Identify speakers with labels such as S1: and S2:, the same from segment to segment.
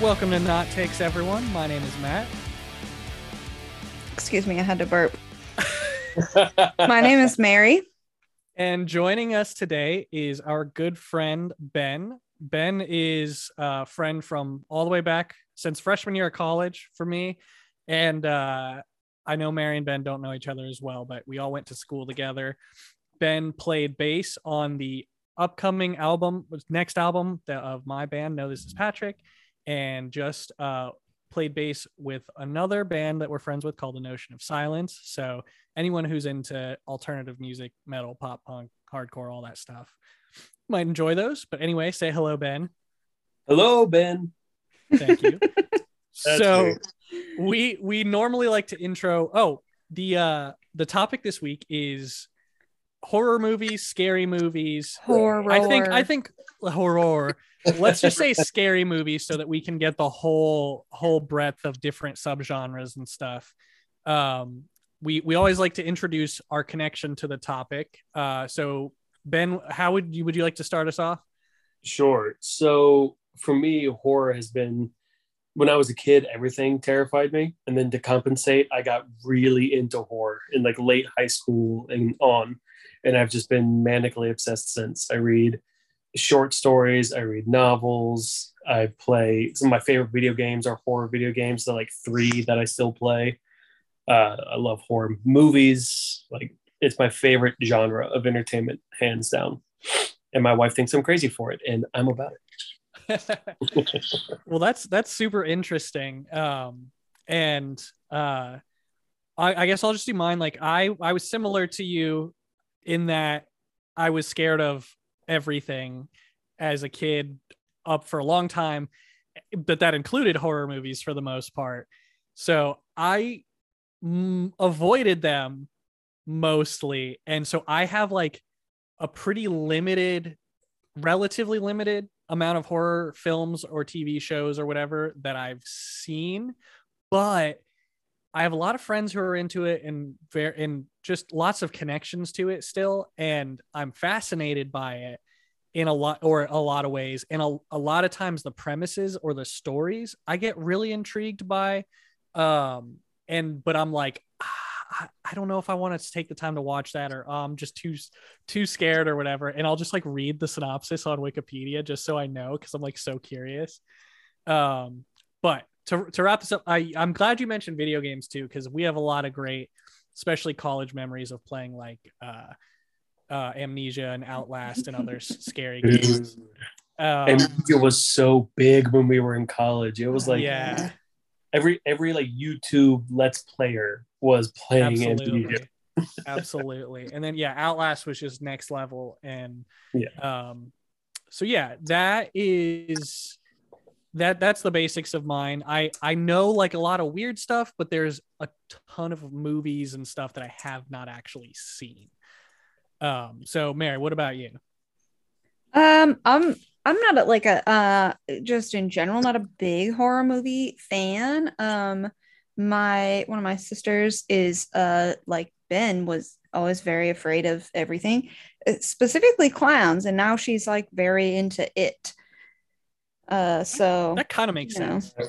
S1: Welcome to Not Takes Everyone. My name is Matt.
S2: Excuse me, I had to burp. My name is Mary.
S1: And joining us today is our good friend Ben. Ben is a friend from all the way back since freshman year of college for me. And uh, I know Mary and Ben don't know each other as well, but we all went to school together. Ben played bass on the upcoming album, next album of my band, No This Is Patrick, and just uh, played bass with another band that we're friends with called The Notion of Silence. So anyone who's into alternative music, metal, pop punk, hardcore, all that stuff might enjoy those. But anyway, say hello, Ben.
S3: Hello, Ben.
S1: Thank you. so we we normally like to intro. Oh, the uh the topic this week is horror movies, scary movies.
S2: Horror.
S1: I think I think horror. Let's just say scary movies so that we can get the whole whole breadth of different subgenres and stuff. Um, we we always like to introduce our connection to the topic. Uh, so Ben, how would you would you like to start us off?
S3: Sure. So for me, horror has been when I was a kid, everything terrified me. And then to compensate, I got really into horror in like late high school and on. And I've just been manically obsessed since. I read short stories, I read novels, I play some of my favorite video games are horror video games. The like three that I still play. Uh, I love horror movies. Like it's my favorite genre of entertainment, hands down. And my wife thinks I'm crazy for it, and I'm about it.
S1: well, that's that's super interesting. Um, and uh, I, I guess I'll just do mine. Like I I was similar to you in that I was scared of everything as a kid up for a long time, but that included horror movies for the most part. So I mm, avoided them mostly. And so I have like a pretty limited, relatively limited amount of horror films or TV shows or whatever that I've seen, but I have a lot of friends who are into it and very and just lots of connections to it still, and I'm fascinated by it in a lot or a lot of ways. And a, a lot of times the premises or the stories I get really intrigued by. Um, and but I'm like, I, I don't know if I want to take the time to watch that or oh, I'm just too too scared or whatever. And I'll just like read the synopsis on Wikipedia just so I know because I'm like so curious. Um, but to, to wrap this up, I, I'm glad you mentioned video games too, because we have a lot of great, especially college memories of playing like uh, uh, Amnesia and Outlast and other scary games.
S3: Um, Amnesia was so big when we were in college. It was like
S1: yeah,
S3: every every like YouTube Let's Player was playing
S1: Absolutely. Absolutely. And then yeah, Outlast was just next level. And
S3: yeah.
S1: Um so yeah, that is that that's the basics of mine. I I know like a lot of weird stuff, but there's a ton of movies and stuff that I have not actually seen. Um so Mary, what about you?
S2: Um I'm I'm not a, like a uh just in general not a big horror movie fan. Um my one of my sisters is uh like Ben was always very afraid of everything, uh, specifically clowns, and now she's like very into it. Uh, so
S1: that kind of makes sense. Know,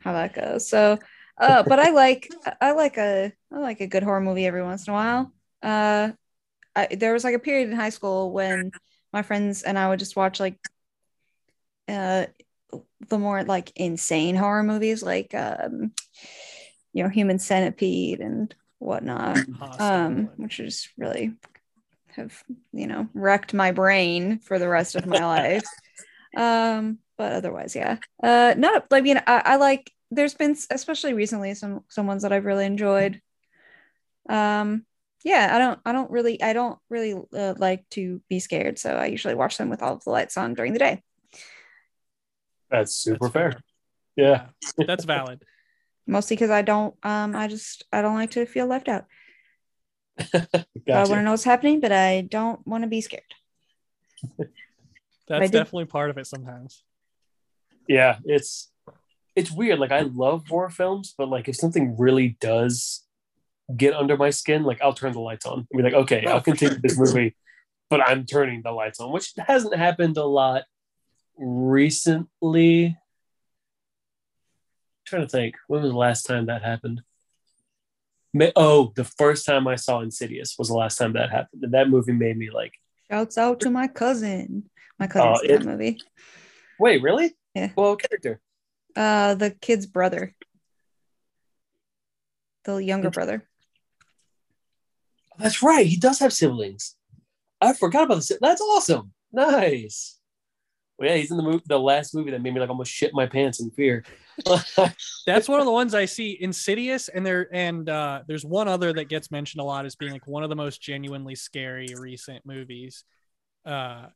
S2: how that goes. So, uh, but I like I like a I like a good horror movie every once in a while. Uh, I, there was like a period in high school when my friends and I would just watch like uh the more like insane horror movies like um you know human centipede and whatnot um which is really have you know wrecked my brain for the rest of my life um but otherwise yeah uh not like you know I, I like there's been especially recently some some ones that i've really enjoyed um yeah i don't i don't really i don't really uh, like to be scared so i usually watch them with all of the lights on during the day
S3: that's super that's fair. fair. Yeah.
S1: yeah. That's valid.
S2: Mostly because I don't um I just I don't like to feel left out. gotcha. I want to know what's happening, but I don't want to be scared.
S1: That's definitely part of it sometimes.
S3: Yeah, it's it's weird. Like I love horror films, but like if something really does get under my skin, like I'll turn the lights on and be like, okay, oh, I'll continue this movie, but I'm turning the lights on, which hasn't happened a lot recently trying to think. When was the last time that happened? Ma- Oh, the first time I saw Insidious was the last time that happened. And that movie made me like,
S2: Shouts out to my cousin. My cousin
S3: Oh,
S2: seen
S3: it-
S2: that movie.
S3: wait, really?
S2: Yeah.
S3: Well, character.
S2: Uh, the kid's brother, the younger brother.
S3: That's right. He does have siblings. I forgot about this. That's awesome. Nice. Well, yeah, he's in the movie, the last movie that made me like almost shit my pants in fear.
S1: That's one of the ones I see Insidious, and there and uh, there's one other that gets mentioned a lot as being like one of the most genuinely scary recent movies. Uh,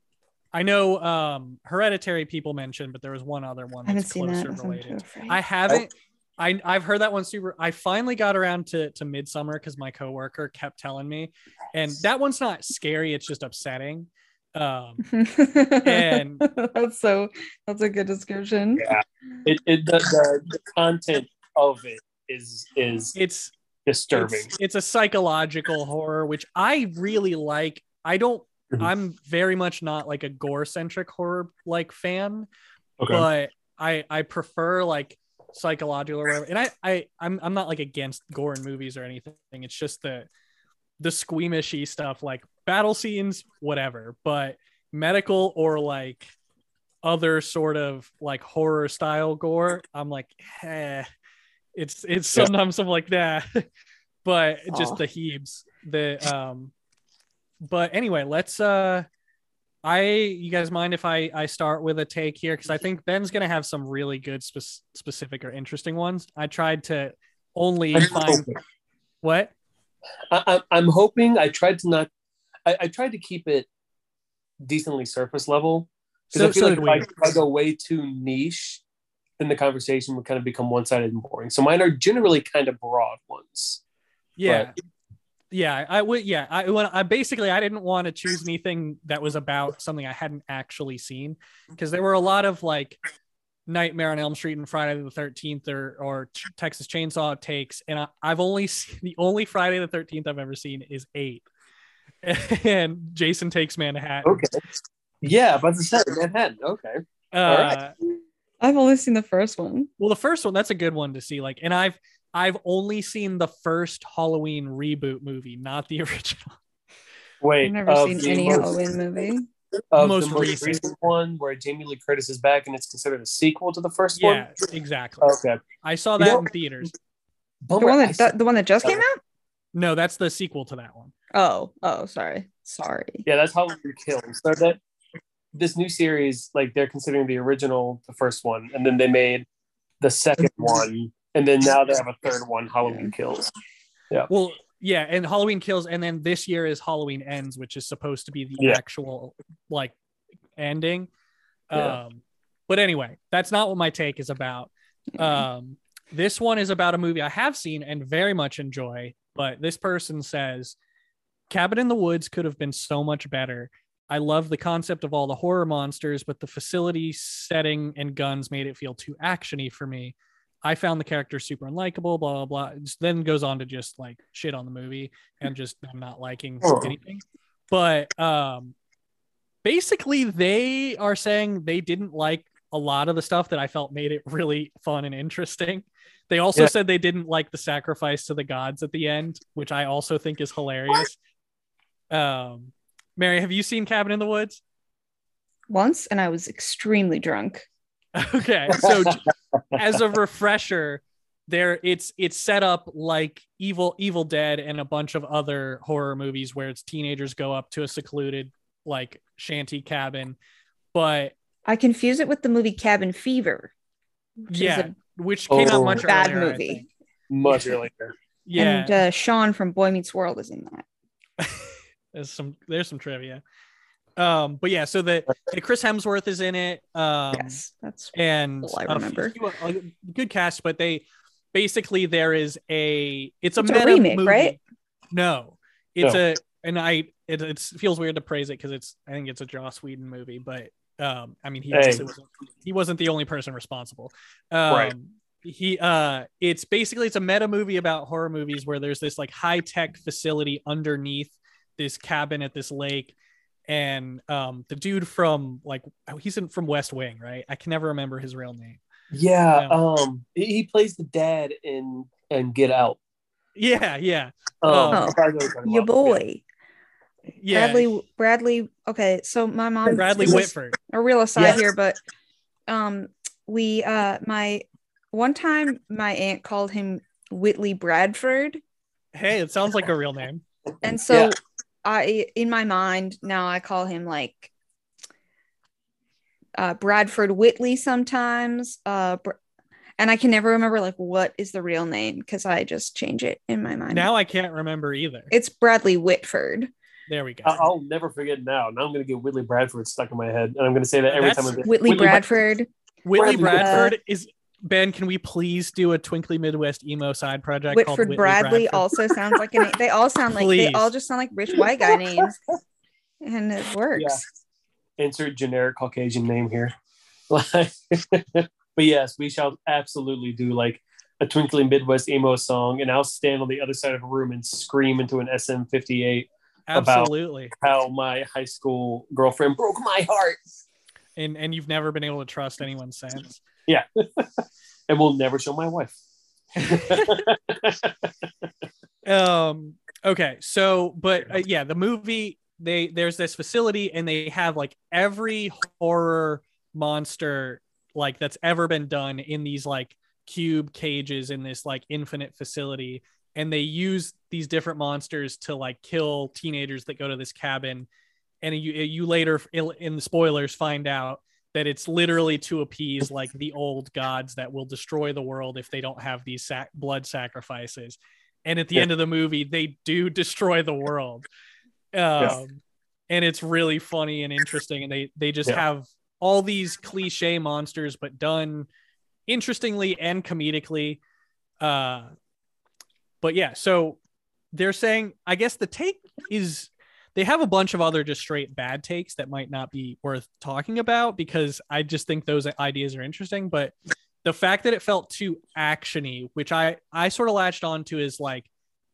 S1: I know um, Hereditary people mentioned, but there was one other one
S2: I haven't
S1: that's
S2: seen that.
S1: closer
S2: I'm too
S1: related.
S2: afraid.
S1: I haven't. I I've heard that one super. I finally got around to to Midsommar because my coworker kept telling me, and that one's not scary. It's just upsetting. Um, And-
S2: that's so that's a good description.
S3: Yeah. it, it the, the, the content of it is is
S1: it's
S3: disturbing.
S1: It's, it's a psychological horror, which I really like. I don't. I'm very much not like a gore centric horror like fan,
S3: okay.
S1: but I I prefer like psychological or whatever. And I I I'm I'm not like against gore in movies or anything. It's just the the squeamishy stuff like battle scenes, whatever. But medical or like other sort of like horror style gore, I'm like, eh. It's it's
S3: Yeah.
S1: sometimes something like that. but just
S2: Aw.
S1: the heaves. The um but anyway, let's uh I you guys mind if I I start with a take here because I think Ben's gonna have some really good spe- specific or interesting ones. I tried to only
S3: I'm
S1: find
S3: hoping.
S1: what
S3: I, I'm hoping. I tried to not. I, I tried to keep it decently surface level because
S1: so,
S3: I feel
S1: so
S3: like if. I, if I go way too niche, then the conversation would kind of become one sided and boring. So mine are generally kind of broad ones.
S1: yeah yeah i would yeah i when i basically i didn't want to choose anything that was about something i hadn't actually seen because there were a lot of like nightmare on elm street and friday the 13th or or texas chainsaw takes and I, i've only seen the only friday the 13th i've ever seen is eight and jason takes manhattan
S3: Okay. Yeah, about to say Manhattan. Okay.
S1: uh,
S3: right.
S2: I've only seen the first one.
S1: well the first one that's a good one to see like and i've i've only seen the first halloween reboot movie not the original
S3: Wait.
S2: I've never seen
S3: the
S2: any
S3: most-
S2: Halloween movie.
S3: Of
S1: Most
S3: the most
S1: recent.
S3: recent. one where Jamie Lee Curtis is back and it's considered a sequel to the first one.
S1: yeah exactly
S3: Okay.
S1: I saw
S3: You
S1: that
S3: know-
S1: in theaters.
S2: The one
S3: I
S2: that
S3: saw-
S2: the, the one that just came out.
S1: No, that's the sequel to that one.
S2: Oh, oh, sorry, sorry.
S3: yeah, that's Halloween Kills. So that this new series, like they're considering the original, the first one, and then they made the second one, and then now they have a third one, Halloween Kills. Yeah.
S1: Well, yeah, and Halloween Kills, and then this year is Halloween Ends, which is supposed to be the
S3: Yeah.
S1: actual like ending.
S3: Yeah.
S1: Um, but anyway, that's not what my take is about. Um, this one is about a movie I have seen and very much enjoy, but this person says Cabin in the Woods could have been so much better. I love the concept of all the horror monsters, but the facility setting and guns made it feel too actiony for me. I found the character super unlikable, blah blah blah. It then goes on to just like shit on the movie and just I'm not liking
S3: Oh.
S1: anything. But um basically they are saying they didn't like a lot of the stuff that I felt made it really fun and interesting. They also
S3: Yeah.
S1: said they didn't like the sacrifice to the gods at the end, which I also think is hilarious. Um Mary, have you seen Cabin in the Woods?
S2: Once, and I was extremely drunk.
S1: Okay, so j- as a refresher, there it's it's set up like Evil Evil Dead and a bunch of other horror movies where it's teenagers go up to a secluded like shanty cabin, but
S2: I confuse it with the movie Cabin Fever. which is
S1: yeah,
S2: a
S1: which came out
S3: Oh.
S1: much
S2: bad
S1: earlier,
S2: movie.
S3: Much earlier.
S1: Yeah,
S2: And uh, Shawn from Boy Meets World is in that.
S1: there's some there's some trivia. Um, but yeah, so the, the Chris Hemsworth is in it. Um,
S2: yes, that's
S1: and
S2: Well, I
S1: a
S2: remember.
S1: few- a good cast, but they basically there is a it's a
S2: It's a remake,
S1: movie.
S2: right?
S1: No, it's
S3: No.
S1: a and I it, it feels weird to praise it because it's I think it's a Joss Whedon movie, but um I mean he
S3: Hey.
S1: wasn't he wasn't the only person responsible. Um,
S3: Right.
S1: He uh it's basically it's a meta movie about horror movies where there's this like high tech facility underneath this cabin at this lake and um the dude from like he's in from West Wing, right? I can never remember his real name.
S3: Yeah,
S1: Yeah.
S3: um, he he plays the dad in and Get Out.
S1: Yeah, yeah,
S3: Um,
S1: Oh.
S3: I probably know what you're talking
S2: Your boy.
S1: yeah.
S2: Bradley Bradley okay, so my mom
S1: Bradley Whitford.
S2: a real aside
S3: Yes.
S2: here, but um we uh my one time my aunt called him Whitley Bradford.
S1: Hey, it sounds like a real name.
S2: And so
S3: Yeah.
S2: I in my mind now I call him like uh Bradford Whitley sometimes. Uh Br- and I can never remember like what is the real name because I just change it in my mind.
S1: Now I can't remember either.
S2: it's Bradley Whitford.
S1: There we go.
S3: I- I'll never forget now. Now I'm going to get Whitley Bradford stuck in my head, and I'm going to say that every
S1: That's-
S3: time. I'm
S2: Whitley, Bradford.
S1: Whitley
S3: Bradley
S1: Bradford is Ben. Can we please do a Twinkly Midwest emo side project called
S2: Whitford
S1: Whitley
S2: Bradley
S1: Bradford?
S2: also sounds like an they all sound like they all just sound like rich white guy names. And it works.
S3: Yeah. Insert generic Caucasian name here. But yes, we shall absolutely do like a Twinkly Midwest emo song, and I'll stand on the other side of a room and scream into an SM58 about-
S1: Absolutely.
S3: how my high school girlfriend broke my heart,
S1: And and you've never been able to trust anyone since.
S3: and we'll never show my wife.
S1: um okay so but uh, yeah the movie they there's this facility and they have like every horror monster like that's ever been done in these like cube cages in this like infinite facility. And they use these different monsters to like kill teenagers that go to this cabin. And you you later in the spoilers find out that it's literally to appease like the old gods that will destroy the world if they don't have these sac- blood sacrifices and at the
S3: Yeah.
S1: end of the movie they do destroy the world um
S3: Yeah.
S1: and it's really funny and interesting and they they just
S3: Yeah.
S1: have all these cliche monsters but done interestingly and comedically uh but yeah so they're saying i guess the take is they have a bunch of other just straight bad takes that might not be worth talking about because i just think those ideas are interesting but the fact that it felt too actiony which i i sort of latched onto is like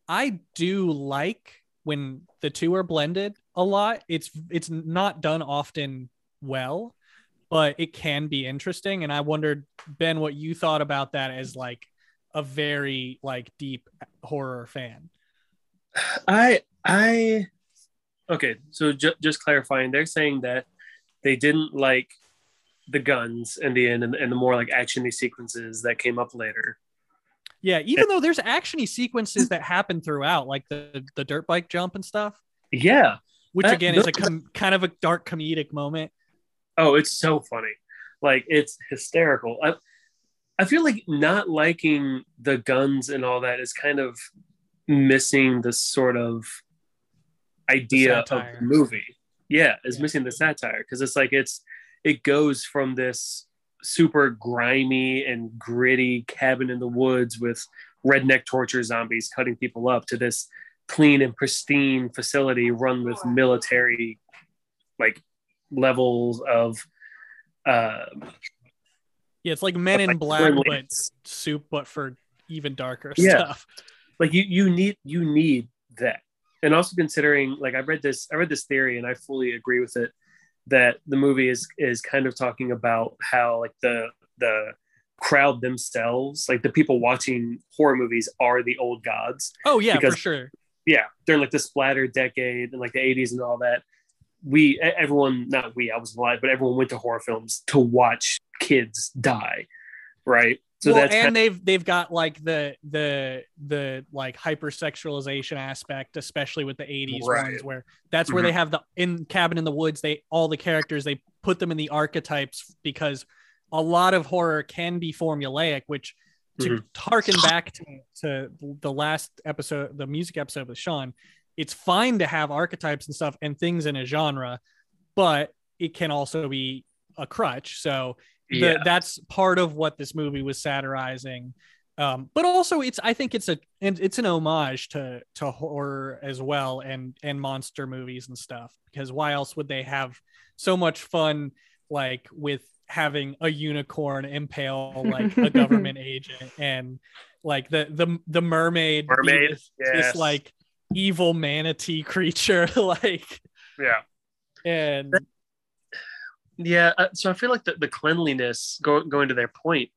S1: i do like when the two are blended a lot. It's it's not done often well but it can be interesting. And i wondered ben what you thought about that as like a very like deep horror fan.
S3: I I okay. So ju- just clarifying, they're saying that they didn't like the guns in the end and, and the more like actiony sequences that came up later.
S1: yeah even though there's actiony sequences that happen throughout like the the dirt bike jump and stuff
S3: Yeah.
S1: which
S3: That-
S1: again is a com- kind of a dark comedic moment
S3: Oh, it's so funny. Like it's hysterical. I I feel like not liking the guns and all that is kind of missing the sort of idea of the movie. Yeah, is
S1: Yeah.
S3: missing the satire because it's like it's it goes from this super grimy and gritty cabin in the woods with redneck torture zombies cutting people up to this clean and pristine facility run with military like levels of uh
S1: yeah it's like men in
S3: like,
S1: black but soup but for even darker
S3: Yeah.
S1: stuff
S3: like you you need you need that and also considering like i read this i read this theory and i fully agree with it that the movie is is kind of talking about how like the the crowd themselves like the people watching horror movies are the old gods.
S1: Oh yeah for sure.
S3: Yeah during like the splatter decade and like the 80s and all that we everyone not we i was alive but everyone went to horror films to watch kids die right so
S1: well,
S3: that's
S1: and
S3: kind
S1: they've they've got like the the the like hypersexualization aspect, especially with the '80s
S3: Right.
S1: ones, where that's where
S3: Mhm.
S1: they have the in Cabin in the Woods. They all the characters they put them in the archetypes because a lot of horror can be formulaic, which to
S3: Mhm.
S1: harken back to, to the last episode, the music episode with Sean, it's fine to have archetypes and stuff and things in a genre, but it can also be a crutch. So the,
S3: yeah.
S1: that's part of what this movie was satirizing. Um, but also it's I think it's a and it's an homage to to horror as well and and monster movies and stuff because why else would they have so much fun like with having a unicorn impale like a government agent and like the the the mermaid
S3: Mermaid,
S1: this, this like evil manatee creature like
S3: yeah.
S1: And
S3: Yeah, uh, so I feel like the, the cleanliness, go, going to their point,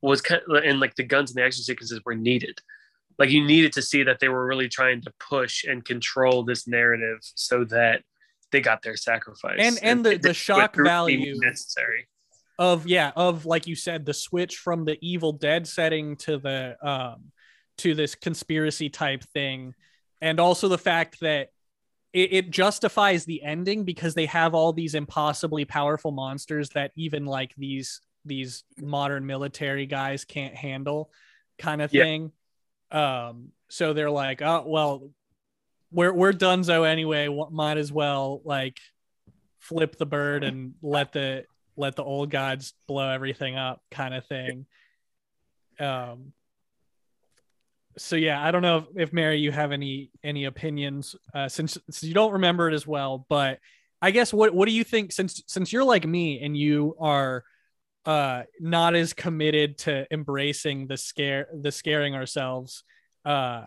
S3: was kind of, and like the guns and the action sequences were needed. Like you needed to see that they were really trying to push and control this narrative so that they got their sacrifice.
S1: And and the, the shock value
S3: necessary.
S1: of yeah of like you said the switch from the evil dead setting to the um to this conspiracy type thing and also the fact that it, it justifies the ending because they have all these impossibly powerful monsters that even like these these modern military guys can't handle kind of
S3: Yeah.
S1: thing. Um so they're like oh well we're we're donezo anyway. Might as well like flip the bird and let the let the old gods blow everything up kind of thing. Um so yeah i don't know if, if mary you have any any opinions uh since, since you don't remember it as well but i guess what what do you think since since you're like me and you are uh not as committed to embracing the scare the scaring ourselves uh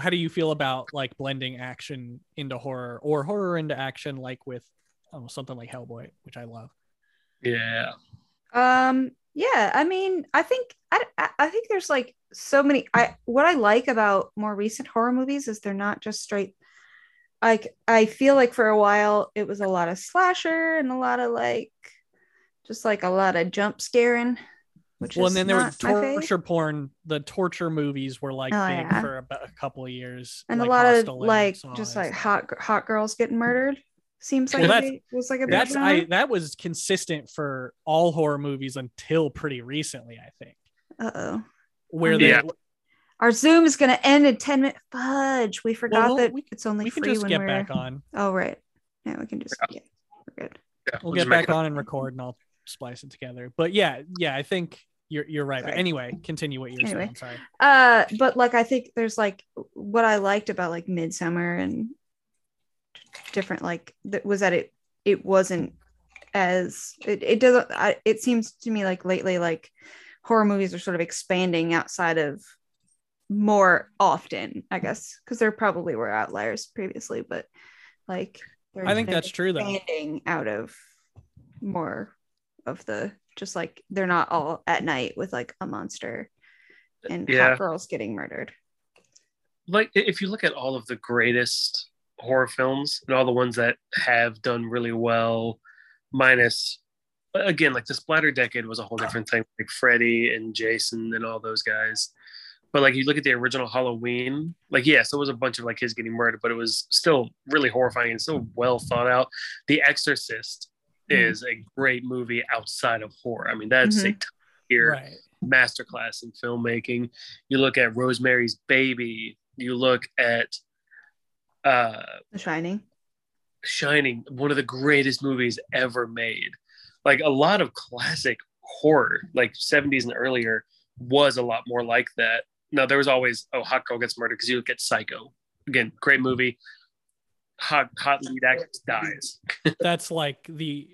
S1: how do you feel about like blending action into horror or horror into action like with oh, something like hellboy which i love
S3: Yeah.
S2: Um, yeah, I mean, I think I, I I think there's like so many I what I like about more recent horror movies is they're not just straight like I feel like for a while it was a lot of slasher and a lot of like just like a lot of jump scaring, which
S1: well
S2: is
S1: and then there was torture porn the torture movies were like
S2: Oh,
S1: big
S2: yeah.
S1: for about a couple of years
S2: and
S1: like
S2: a lot of like just like hot hot girls getting murdered. Seems like
S1: Well,
S2: it was like a big
S1: that's
S2: genre.
S1: i that was consistent for all horror movies until pretty recently i think
S2: Uh-oh.
S1: Where they
S3: Yeah.
S2: Our Zoom is going to end in 10 minutes. Fudge. We forgot
S1: well,
S2: that
S1: we-
S2: it's only
S1: we can
S2: free
S1: just
S2: when
S1: get
S2: we're
S1: back on
S2: Oh, right. Yeah, we can just yeah, we're good.
S3: Yeah,
S1: we'll
S3: just
S1: get back on and record and i'll splice it together but yeah yeah i think you're you're right but anyway continue what you're
S2: Anyway.
S1: saying sorry
S2: Uh, but like I think there's like what I liked about like Midsommar and different like that was that it it wasn't as it, it doesn't I, it seems to me like lately like horror movies are sort of expanding outside of more often I guess because there probably were outliers previously but like
S1: i think that's true though
S2: expanding out of more of the just like they're not all at night with like a monster and
S3: Yeah.
S2: hot girls getting murdered.
S3: like if you look at all of the greatest horror films and all the ones that have done really well minus again like the splatter decade was a whole different thing like freddy and jason and all those guys but like you look at the original halloween like yes there was a bunch of like kids getting murdered but it was still really horrifying and so well thought out the exorcist
S2: Mhm.
S3: is a great movie outside of horror i mean that's a
S2: Mhm.
S3: top tier
S1: right
S3: masterclass in filmmaking. You look at Rosemary's Baby. You look at uh,
S2: The Shining.
S3: Shining, one of the greatest movies ever made. Like a lot of classic horror, like 70s and earlier, was a lot more like that. Now there was always oh, hot girl gets murdered because you look at Psycho. Again, great movie. Hot hot lead actress dies.
S1: that's like the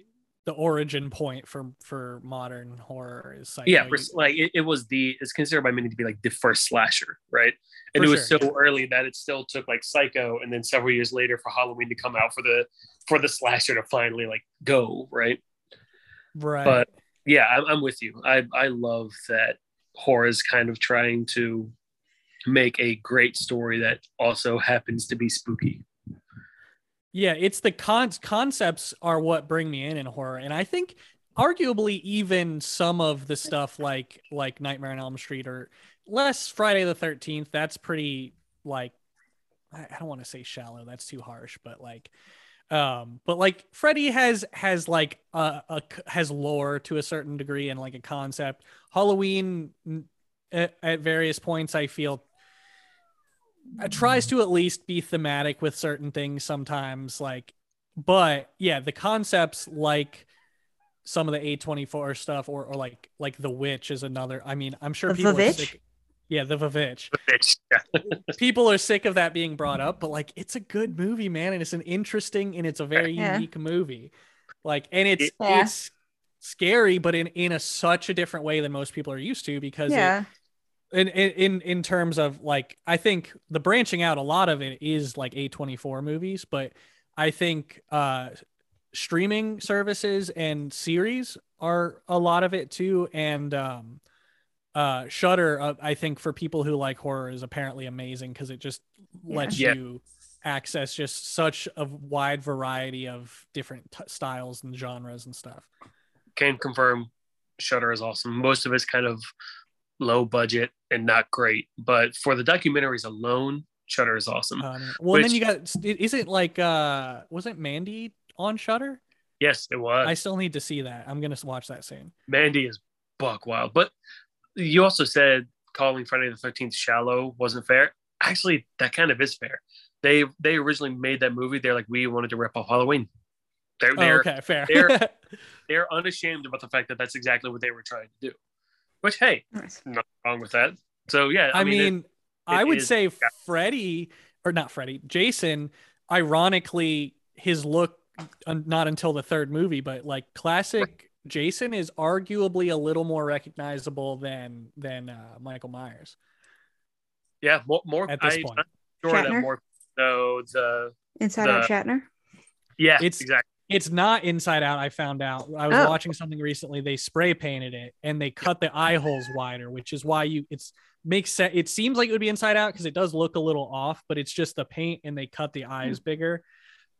S1: the origin point for for modern horror is like
S3: yeah, for, like it, it was the it's considered by many to be like the first slasher, right? And
S1: For
S3: it was
S1: sure,
S3: so
S1: yeah.
S3: early that it still took like Psycho, and then several years later for Halloween to come out for the for the slasher to finally like go right.
S1: Right
S3: But yeah, I'm, I'm with you. I I love that horror is kind of trying to make a great story that also happens to be spooky.
S1: yeah it's the con- concepts are what bring me in in horror and i think arguably even some of the stuff like like nightmare on elm street or less friday the 13th that's pretty like I don't want to say shallow that's too harsh but like um but like freddy has has like a, a has lore to a certain degree and like a concept halloween at, at various points i feel it tries to at least be thematic with certain things sometimes like but yeah the concepts like some of the a24 stuff or, or like like the witch is another i mean i'm sure
S2: The
S1: people are
S2: Vavitch?
S1: sick yeah the Vavitch.
S3: Bitch. Yeah.
S1: people are sick of that being brought up but like it's a good movie man and it's an interesting and it's a very
S2: Yeah.
S1: unique movie like and it's
S2: Yeah.
S1: it's scary but in in a such a different way than most people are used to because
S2: Yeah.
S1: in, in in in terms of like i think the branching out a lot of it is like a24 movies but i think uh streaming services and series are a lot of it too and um uh Shudder uh, I think for people who like horror is apparently amazing because it just
S2: Yeah.
S1: lets
S3: Yeah.
S1: you access just such a wide variety of different t- styles and genres and stuff.
S3: Can confirm Shudder is awesome. Most of it's kind of low budget and not great, but for the documentaries alone, Shudder is awesome.
S1: Um, well, and then you got is it like uh wasn't Mandy on Shudder?
S3: yes, it was.
S1: I still need to see that. I'm gonna watch that soon.
S3: Mandy is buck wild. But you also said calling Friday the Thirteenth shallow wasn't fair. Actually, that kind of is fair. They they originally made that movie. They're like, we wanted to rip off Halloween. They're
S1: Oh,
S3: they're
S1: okay, fair.
S3: they're- they're unashamed about the fact that that's exactly what they were trying to do. Which hey,
S2: Nice.
S3: nothing wrong with that. So yeah,
S1: I,
S3: I,
S1: mean,
S3: it-
S1: I would
S3: is-
S1: say
S3: yeah.
S1: Freddy or not Freddy, Jason. Ironically, his look not until the third movie, but like classic Jason is arguably a little more recognizable than than uh, Michael Myers
S3: yeah, more, more
S1: at this
S3: I,
S1: point.
S3: Sure that more no the
S2: Inside Out Shatner.
S3: yeah
S1: It's-
S3: exactly
S1: It's not Inside Out. I found out. I was
S2: Oh.
S1: watching something recently. They spray painted it and they cut the eye holes wider, which is why you it's makes sense. It seems like it would be Inside Out because it does look a little off, but it's just the paint and they cut the eyes bigger.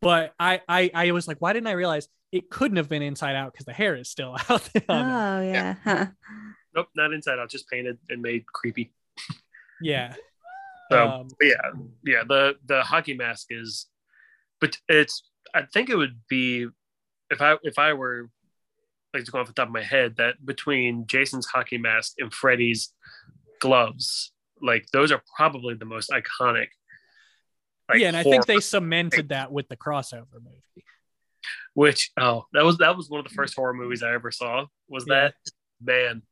S1: But I I I was like, why didn't I realize it couldn't have been Inside Out because the hair is still out there. on it.
S2: Oh yeah. Huh.
S3: nope not inside out just painted and made creepy.
S1: Yeah.
S3: So
S1: Um,
S3: yeah yeah the the hockey mask is but it's i think it would be if i if i were like to go off the top of my head that between jason's hockey mask and freddy's gloves like those are probably the most iconic like,
S1: yeah, and I think they cemented that with the crossover movie.
S3: Which oh that was that was one of the first horror movies i ever saw was
S1: Yeah.
S3: that? Man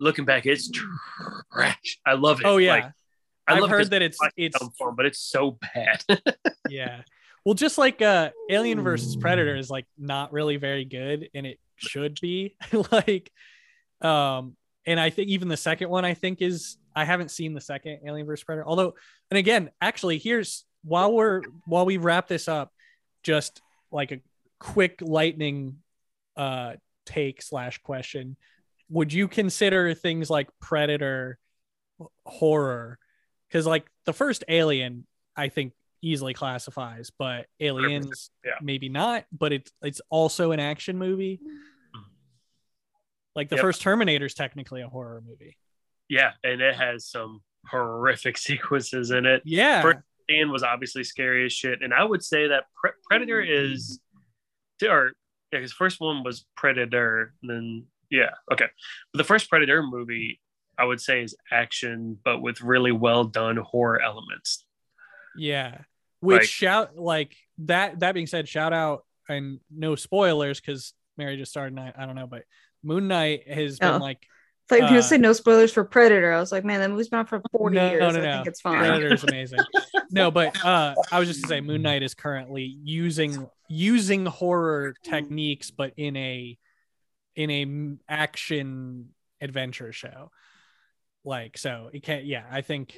S3: looking back it's trash. I love it.
S1: Oh yeah.
S3: Like, I
S1: I've heard that it's
S3: it's dumb but it's so bad.
S1: Yeah. Well just like uh alien versus predator is like not really very good and it should be. Like um and i think even the second one i think is i haven't seen the second alien versus predator. Although and again actually here's while we're while we wrap this up just like a quick lightning uh take slash question would you consider things like predator horror because like the first alien i think easily classifies but aliens
S3: Yeah.
S1: maybe not but it's it's also an action movie like the
S3: Yep.
S1: first terminator is technically a horror movie
S3: Yeah, and it has some horrific sequences in it.
S1: yeah
S3: First- Alien was obviously scary as shit, and I would say that Pre- Predator is, or yeah, his first one was Predator. and Then yeah, okay, but the first Predator movie I would say is action, but with really well done horror elements.
S1: yeah which
S3: Like-
S1: shout like that that being said shout out and no spoilers because mary just started and I, I don't know but moon knight has been
S2: Oh.
S1: like
S2: Thought you were gonna
S1: Uh,
S2: say no spoilers for Predator. I was like, man, that movie's been out for 40
S1: No,
S2: years.
S1: no,
S2: I
S1: no.
S2: think it's fine.
S1: Predator is amazing. no, but uh, I was just to say, Moon Knight is currently using using horror techniques, but in a in a action adventure show. Like so, it can't. Yeah, I think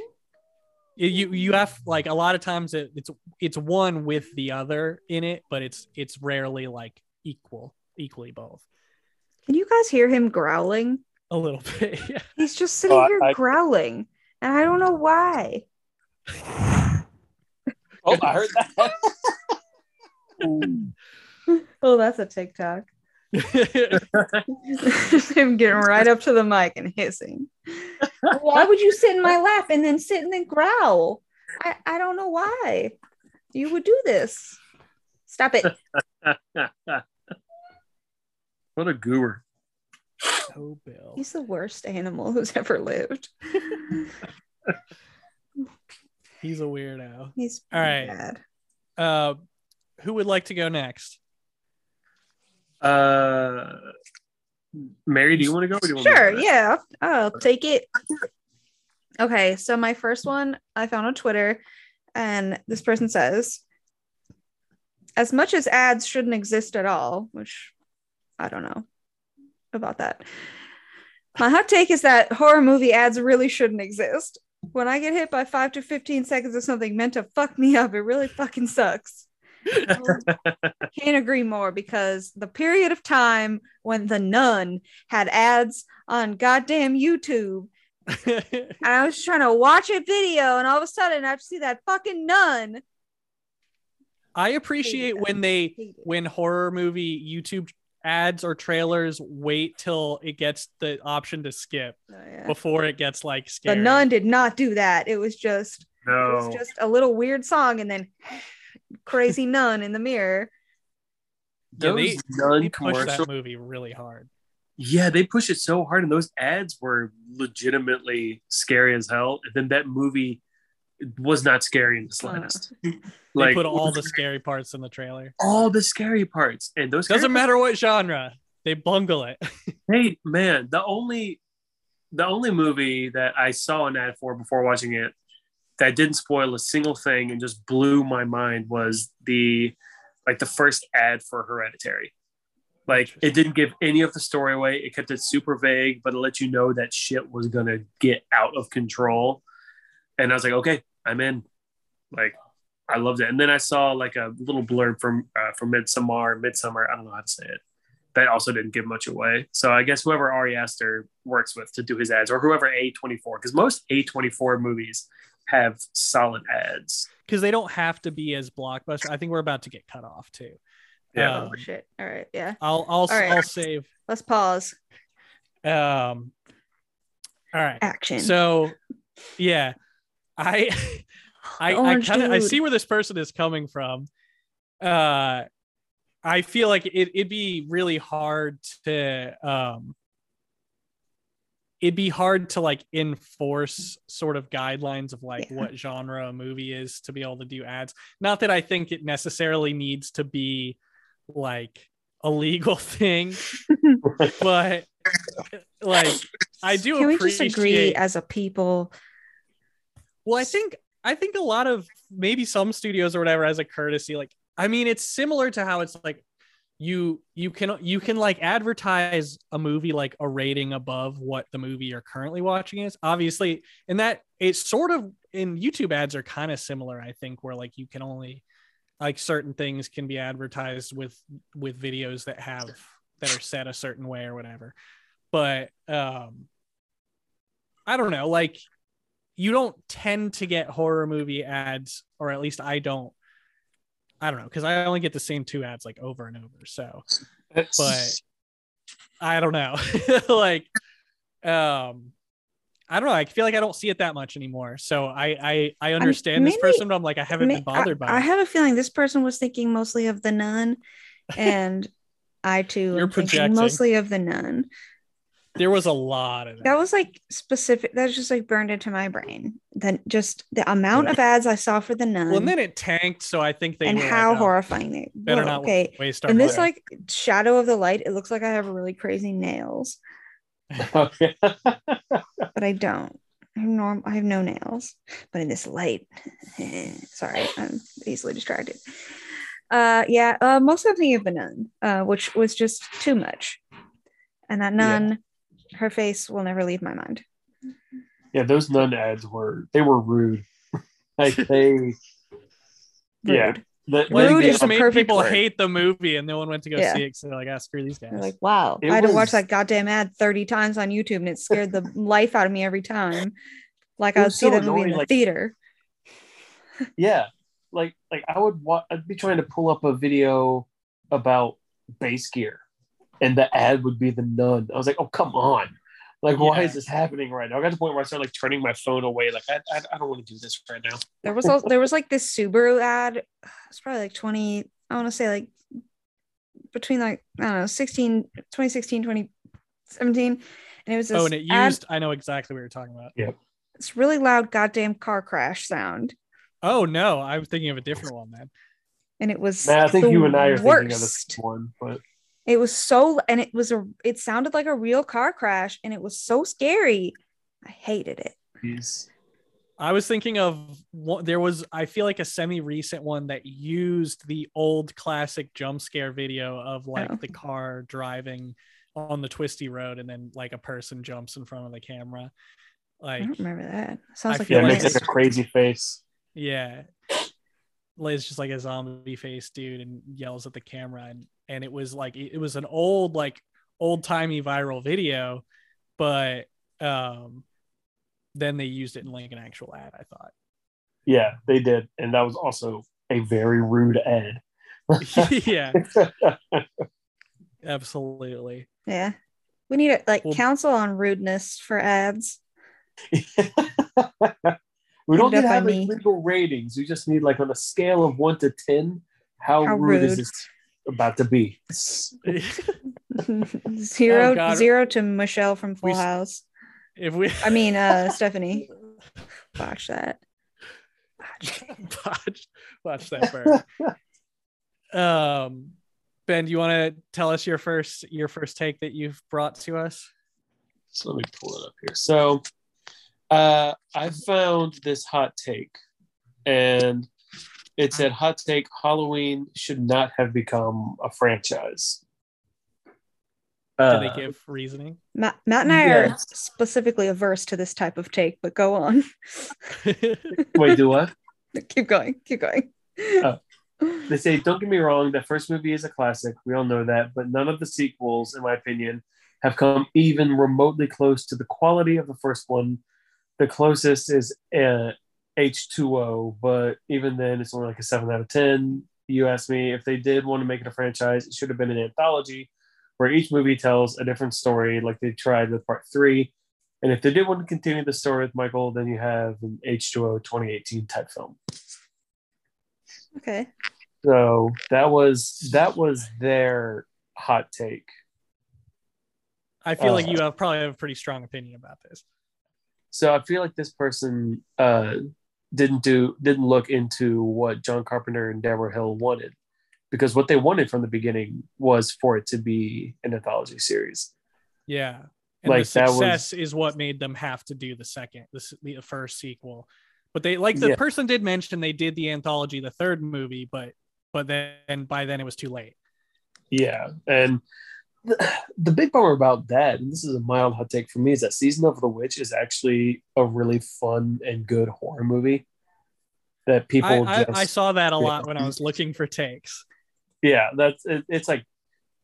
S1: you you have like a lot of times it, it's it's one with the other in it, but it's it's rarely like equal equally both.
S2: Can you guys hear him growling?
S1: A little bit. Yeah.
S2: He's just sitting
S3: Oh,
S2: here
S3: I-
S2: growling, and I don't know why.
S3: Oh, I heard that.
S2: Oh, that's a TikTok. him getting right up to the mic and hissing. why would you sit in my lap and then sit and then growl? I, I don't know why you would do this. Stop it.
S3: what a goober.
S1: Oh, Bill.
S2: He's the worst animal who's ever lived.
S1: He's a weirdo.
S2: He's
S1: All right.
S2: bad.
S1: Uh, who would like to go next?
S3: Uh, Mary, do you want to go? Or do you want me to
S2: Sure,
S3: go?
S2: yeah. I'll take it. Okay, so my first one I found on Twitter, and this person says, as much as ads shouldn't exist at all, which I don't know about that. My hot take is that horror movie ads really shouldn't exist. When I get hit by five to 15 seconds of something meant to fuck me up, it really fucking sucks. Can't agree more because the period of time when the nun had ads on goddamn YouTube, and I was trying to watch a video, and all of a sudden I see that fucking nun.
S1: I appreciate when they when horror movie YouTube ads or trailers wait till it gets the option to skip
S2: Oh, yeah.
S1: before it gets like
S2: The
S1: scary.
S2: nun did not do that. It was just it
S3: No.
S2: was just a little weird song, and then crazy nun in the mirror.
S1: Yeah,
S3: Those
S1: they-
S3: nun
S1: They pushed that movie really hard.
S3: Yeah, they push it so hard, and those ads were legitimately scary as hell. And then that movie was not scary in the slightest.
S1: They
S3: like
S1: put all the scary parts in the trailer.
S3: all the scary parts, and those
S1: Doesn't
S3: scary
S1: matter what genre, they bungle it.
S3: Hey man, the only the only movie that I saw an ad for before watching it that didn't spoil a single thing and just blew my mind was the like the first ad for Hereditary. Like it didn't give any of the story away. It kept it super vague, but it let you know that shit was gonna get out of control. And I was like, okay, I'm in. Like, I loved it. And then I saw like a little blurb from uh, from Midsommar, Midsommar. I don't know how to say it that also didn't give much away. So I guess whoever Ari Aster works with to do his ads, or whoever A24, because most A24 movies have solid ads.
S1: Because they don't have to be as blockbuster. I think we're about to get cut off too.
S3: Yeah.
S1: Um,
S2: oh shit! All right, yeah.
S1: I'll I'll
S2: right.
S1: I'll save.
S2: Let's pause.
S1: Um all right.
S2: Action.
S1: So yeah. I I, I kind of I see where this person is coming from. Uh I feel like it, it'd be really hard to um it'd be hard to like enforce sort of guidelines of like
S2: Yeah.
S1: what genre a movie is to be able to do ads. Not that I think it necessarily needs to be like a legal thing, but like I do
S2: Can we just agree as a people?
S1: Well, I think I think a lot of maybe some studios or whatever as a courtesy, like I mean, it's similar to how it's like you you can you can like advertise a movie like a rating above what the movie you're currently watching is. Obviously, and that it's sort of in YouTube ads are kind of similar, I think, where like you can only like certain things can be advertised with with videos that have that are set a certain way or whatever. But um I don't know, like you don't tend to get horror movie ads, or at least I don't. I don't know because I only get the same two ads like over and over. So But- I don't know. like, um, I don't know. I feel like I don't see it that much anymore. So I I I understand this
S2: maybe-
S1: person, but I'm like I haven't
S2: May-
S1: been bothered
S2: I,
S1: by
S2: I
S1: it.
S2: have a feeling this person was thinking mostly of the nun, and I too
S1: You're
S2: am thinking
S1: projecting.
S2: mostly of the nun.
S1: There was a lot of that.
S2: That was like specific. That was just like burned into my brain. Then just the amount of ads I saw for the nun,
S1: well, and then it tanked, so I think they
S2: and
S1: were
S2: how
S1: like, oh,
S2: horrifying they.
S1: better
S2: whoa,
S1: not
S2: okay.
S1: waste our
S2: In this like shadow of the light, it looks like I have really crazy nails,
S3: Okay.
S2: but I don't. I have, norm- I have no nails, but in this light, sorry, I'm easily distracted. Uh, yeah, uh, most of the of the nun, uh, which was just too much, and that
S3: Yeah.
S2: nun, her face will never leave my mind.
S3: yeah, those nun ads were they were rude. like they Yeah.
S2: Rude.
S3: the,
S1: Well, I think
S2: Rude
S1: they
S2: is
S1: just
S2: the
S1: made people
S2: word.
S1: hate the movie, and no one went to go
S2: Yeah.
S1: see it. So they're like, ah, screw these guys.
S2: They're like, wow,
S3: It
S2: I had to watch that goddamn ad 30 times on YouTube and it scared the life out of me every time. Like I would see
S3: so
S2: that movie in the
S3: like-
S2: theater.
S3: yeah like like i would wa- i'd be trying to pull up a video about bass gear and the ad would be the nun i was like oh come on like why
S1: Yeah.
S3: is this happening right now i got to the point where i started like turning my phone away like i, I, I don't want to do this right now
S2: There was also, there was like this Subaru ad. It's probably like 20, I want to say like between like, I don't know, 16, 2016, 2017. And it was this
S1: oh, and it
S2: ad-
S1: used. I know exactly what you're talking about.
S2: Yeah, it's really loud goddamn car crash sound.
S1: Oh no, I was thinking of a different one then.
S2: And it was
S3: man i think
S2: the
S3: you and i are
S2: worst.
S3: thinking of the same one but
S2: It was so, and it was a, it sounded like a real car crash, and it was so scary. I hated it.
S3: geez.
S1: I was thinking of one, there was I feel like a semi recent one that used the old classic jump scare video of like
S2: Oh.
S1: the car driving on the twisty road and then like a person jumps in front of the camera. Like I
S2: don't remember that. Sounds
S1: I
S2: like
S1: feel
S3: yeah
S2: a
S3: it makes like a crazy face
S1: yeah. lays just like a zombie face dude and yells at the camera and and it was like it was an old like old timey viral video, but um then they used it in like an actual ad. I thought.
S3: Yeah, they did, and that was also a very rude ad.
S1: yeah, absolutely.
S2: Yeah. We need a like
S1: Well-
S2: council on rudeness for ads.
S3: we don't need to have like, legal ratings. We just need like on a scale of one to ten, how,
S2: How
S3: rude, is
S2: rude.
S3: this about to be?
S2: zero
S1: Oh, God.
S2: zero to Michelle from Full
S1: We
S2: House.
S1: if we
S2: I mean uh Stephanie. Watch that.
S1: watch, watch that burn. um, Ben, do you want to tell us your first your first take that you've brought to us?
S3: So let me pull it up here. So uh, I found this hot take, and it said hot take Halloween should not have become a franchise.
S1: Did
S3: Uh,
S1: they give reasoning?
S2: Matt, Matt and I are specifically averse to this type of take, but go on.
S3: wait, do what?
S2: keep going. Keep going.
S3: Oh. They say, don't get me wrong, that first movie is a classic. We all know that, but none of the sequels, in my opinion, have come even remotely close to the quality of the first one. The closest is uh, H2O, but even then, it's only like a 7 out of 10. You asked me if they did want to make it a franchise, it should have been an anthology where each movie tells a different story, like they tried with part three. And if they did want to continue the story with Michael, then you have an H2O 2018 type film.
S2: Okay.
S3: So that was that was their hot take.
S1: I feel like
S3: Uh,
S1: you have probably have a pretty strong opinion about this.
S3: So I feel like this person uh, didn't do didn't look into what John Carpenter and Debra Hill wanted, because what they wanted from the beginning was for it to be an anthology series.
S1: Yeah. And
S3: Like,
S1: the
S3: that was-
S1: success is what made them have to do the second, the, the first sequel. But they like the
S3: Yeah.
S1: person did mention they did the anthology, the third movie, but but then by then it was too late.
S3: Yeah, and the, the big bummer about that, and this is a mild hot take for me, is that Season of the Witch is actually a really fun and good horror movie that people
S1: I, I,
S3: just
S1: I saw that a lot when I was looking for takes.
S3: yeah that's it, it's like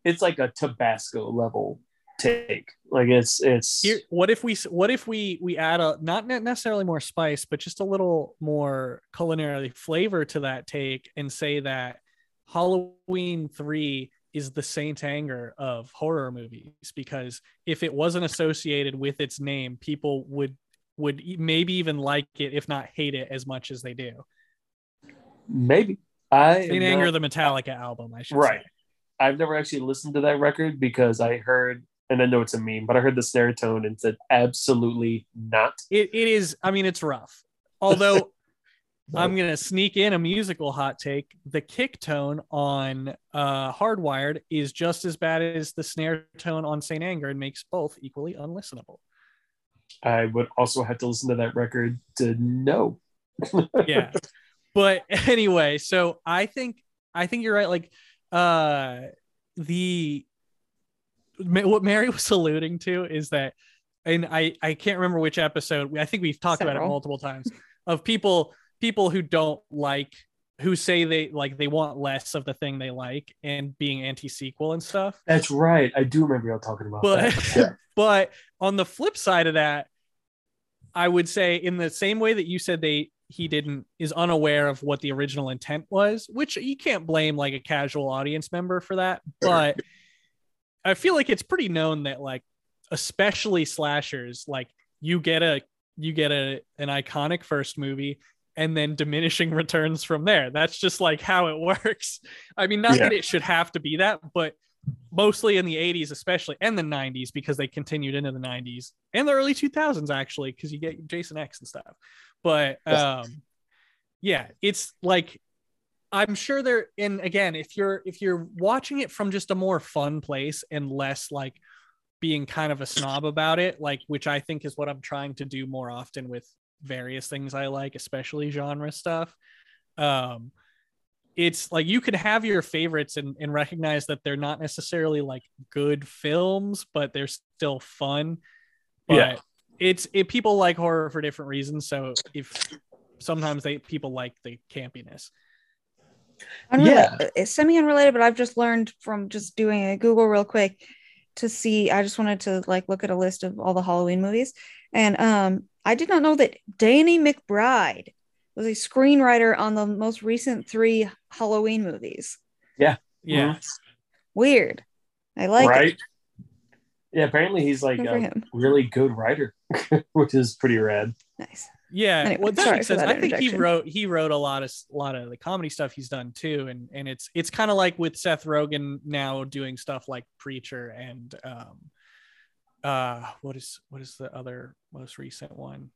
S3: it's like a tabasco level take like it's it's
S1: Here, what if we what if we we add a not necessarily more spice, but just a little more culinary flavor to that take, and say that Halloween three is the Saint Anger of horror movies because if it wasn't associated with its name, people would would maybe even like it, if not hate it as much as they do.
S3: maybe i
S1: Saint Anger,
S3: not-
S1: the Metallica album, I should
S3: right
S1: say.
S3: i've never actually listened to that record because i heard and i know it's a meme but i heard the snare tone and said absolutely not
S1: It, it is. I mean, it's rough. Although I'm gonna sneak in a musical hot take. The kick tone on uh, Hardwired is just as bad as the snare tone on Saint Anger, and makes both equally unlistenable.
S3: i would also have to listen to that record to know
S1: Yeah, but anyway, so I think I think you're right. Like uh, the what Mary was alluding to is that, and I I can't remember which episode. I think we've talked about it multiple times of people people who don't like who say they like they want less of the thing they like and being anti-sequel and stuff.
S3: That's right. I do remember y'all talking about
S1: but
S3: that. Yeah.
S1: but on the flip side of that i would say in the same way that you said they he didn't is unaware of what the original intent was which you can't blame like a casual audience member for that. But i feel like it's pretty known that like especially slashers like you get a you get a an iconic first movie and then diminishing returns from there. That's just like how it works. I mean not
S3: Yeah.
S1: that it should have to be that but mostly in the 80s especially and the 90s because they continued into the 90s and the early 2000s actually because you get jason x and stuff. But um yeah it's like i'm sure they're and again if you're if you're watching it from just a more fun place and less like being kind of a snob about it like which i think is what i'm trying to do more often with various things i like especially genre stuff. Um it's like you can have your favorites and, and recognize that they're not necessarily like good films but they're still fun. But
S3: Yeah.
S1: it's it people like horror for different reasons. So if sometimes they people like the campiness.
S2: Unrelated, It's semi unrelated, but I've just learned from just doing a Google real quick to see. I just wanted to like look at a list of all the Halloween movies, and um, I did not know that Danny McBride was a screenwriter on the most recent three Halloween movies.
S3: Yeah.
S1: Yeah.
S2: Weird. I like
S3: right?
S2: it.
S3: Yeah, apparently he's like
S2: Good
S3: a really good writer, which is pretty rad.
S2: Nice.
S1: Yeah,
S2: Anyway,
S1: well, that makes sense.
S2: that
S1: I think he wrote he wrote a lot of a lot of the comedy stuff he's done too, and and it's it's kind of like with Seth Rogen now doing stuff like Preacher and um, uh, what is what is the other most recent one?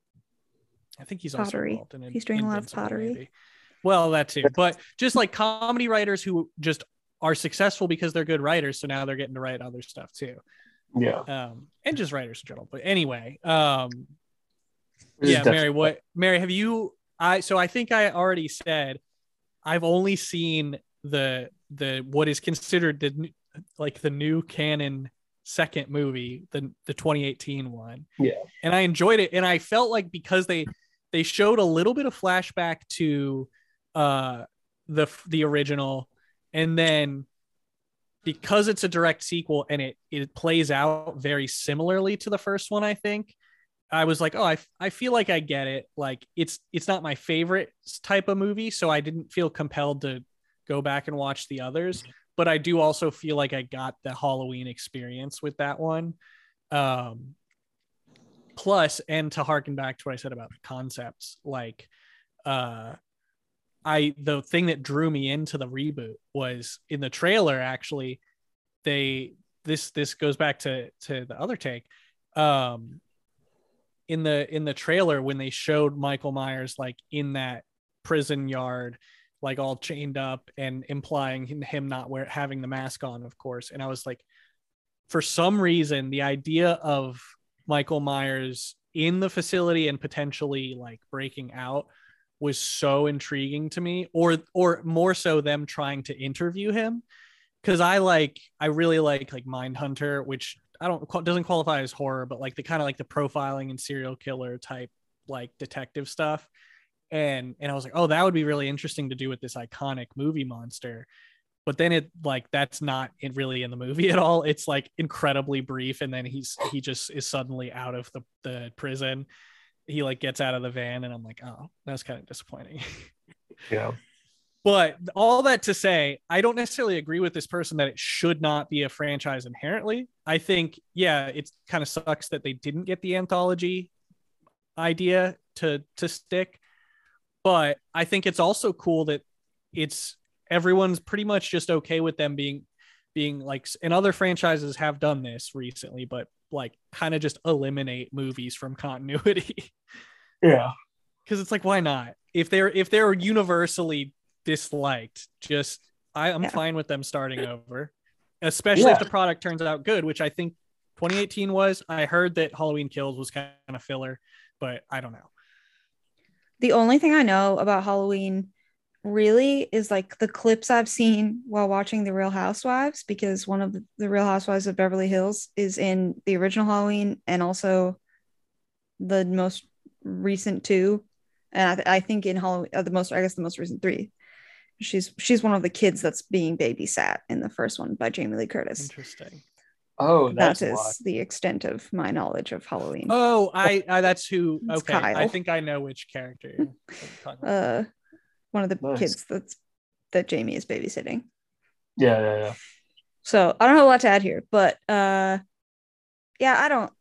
S1: I think he's also
S2: Pottery.
S1: involved in.
S2: He's doing a lot of pottery.
S1: Well, that too, but just like comedy writers who just are successful because they're good writers, so now they're getting to write other stuff too,
S3: Yeah.
S1: um, and just writers in general. But anyway, um,
S3: This
S1: yeah mary what mary have you i so i think i already said i've only seen the the what is considered the like the new canon second movie the the 2018 one
S3: Yeah.
S1: and i enjoyed it and i felt like because they they showed a little bit of flashback to uh the the original and then because it's a direct sequel and it it plays out very similarly to the first one i think I was like, oh, I, I feel like I get it. Like it's it's not my favorite type of movie, so I didn't feel compelled to go back and watch the others. But I do also feel like I got the Halloween experience with that one. Um, plus, and to harken back to what I said about the concepts, like uh, I the thing that drew me into the reboot was in the trailer. Actually, they this this goes back to to the other take. Um, in the in the trailer when they showed Michael Myers like in that prison yard like all chained up and implying him, not wear having the mask on of course and I was like for some reason the idea of Michael Myers in the facility and potentially like breaking out was so intriguing to me or or more so them trying to interview him because I like I really like like Mindhunter which I don't doesn't qualify as horror, but like the kind of like the profiling and serial killer type like detective stuff. And and I was like, oh, that would be really interesting to do with this iconic movie monster. But then it like that's not it really in the movie at all. It's like incredibly brief, and then he's he just is suddenly out of the, the prison. He like gets out of the van, and I'm like, oh, that's kind of disappointing.
S3: Yeah.
S1: But all that to say, I don't necessarily agree with this person that it should not be a franchise inherently. I think, yeah, it kind of sucks that they didn't get the anthology idea to to stick. But I think it's also cool that it's everyone's pretty much just okay with them being being like and other franchises have done this recently, but like kind of just eliminate movies from continuity.
S3: Yeah.
S1: because it's like why not if they're if they're universally disliked just I, i'm
S2: Yeah.
S1: fine with them starting over especially if the product turns out good which i think 2018 was i heard that halloween kills was kind of filler but i don't know
S2: The only thing I know about Halloween really is like the clips I've seen while watching The Real Housewives, because one of the, Real Housewives of Beverly Hills is in the original Halloween and also the most recent two. And I, th- I think in Halloween, uh, the most, I guess the most recent three. She's she's one of the kids that's being babysat in the first one by Jamie Lee Curtis.
S1: interesting
S3: Oh, that's
S2: That is
S3: why.
S2: the extent of my knowledge of Halloween.
S1: oh i, I that's who
S2: It's
S1: okay i think i know which character you're talking about.
S2: Uh, one of the
S3: Nice.
S2: kids that's that Jamie is babysitting.
S3: Yeah, yeah, yeah.
S2: So I don't have a lot to add here, but uh yeah, I don't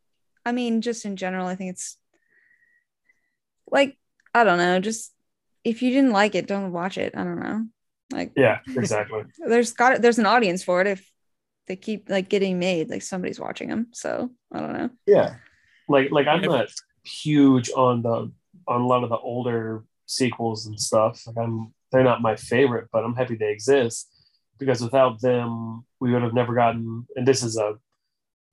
S2: I mean just in general, I think it's like I don't know, just if you didn't like it, don't watch it. I don't know. Like
S3: Yeah, exactly.
S2: there's got there's an audience for it if they keep like getting made, like somebody's watching them. So I don't know.
S3: yeah. Like like I'm not huge on the on a lot of the older sequels and stuff. Like I'm they're not my favorite, but I'm happy they exist because without them we would have never gotten and this is a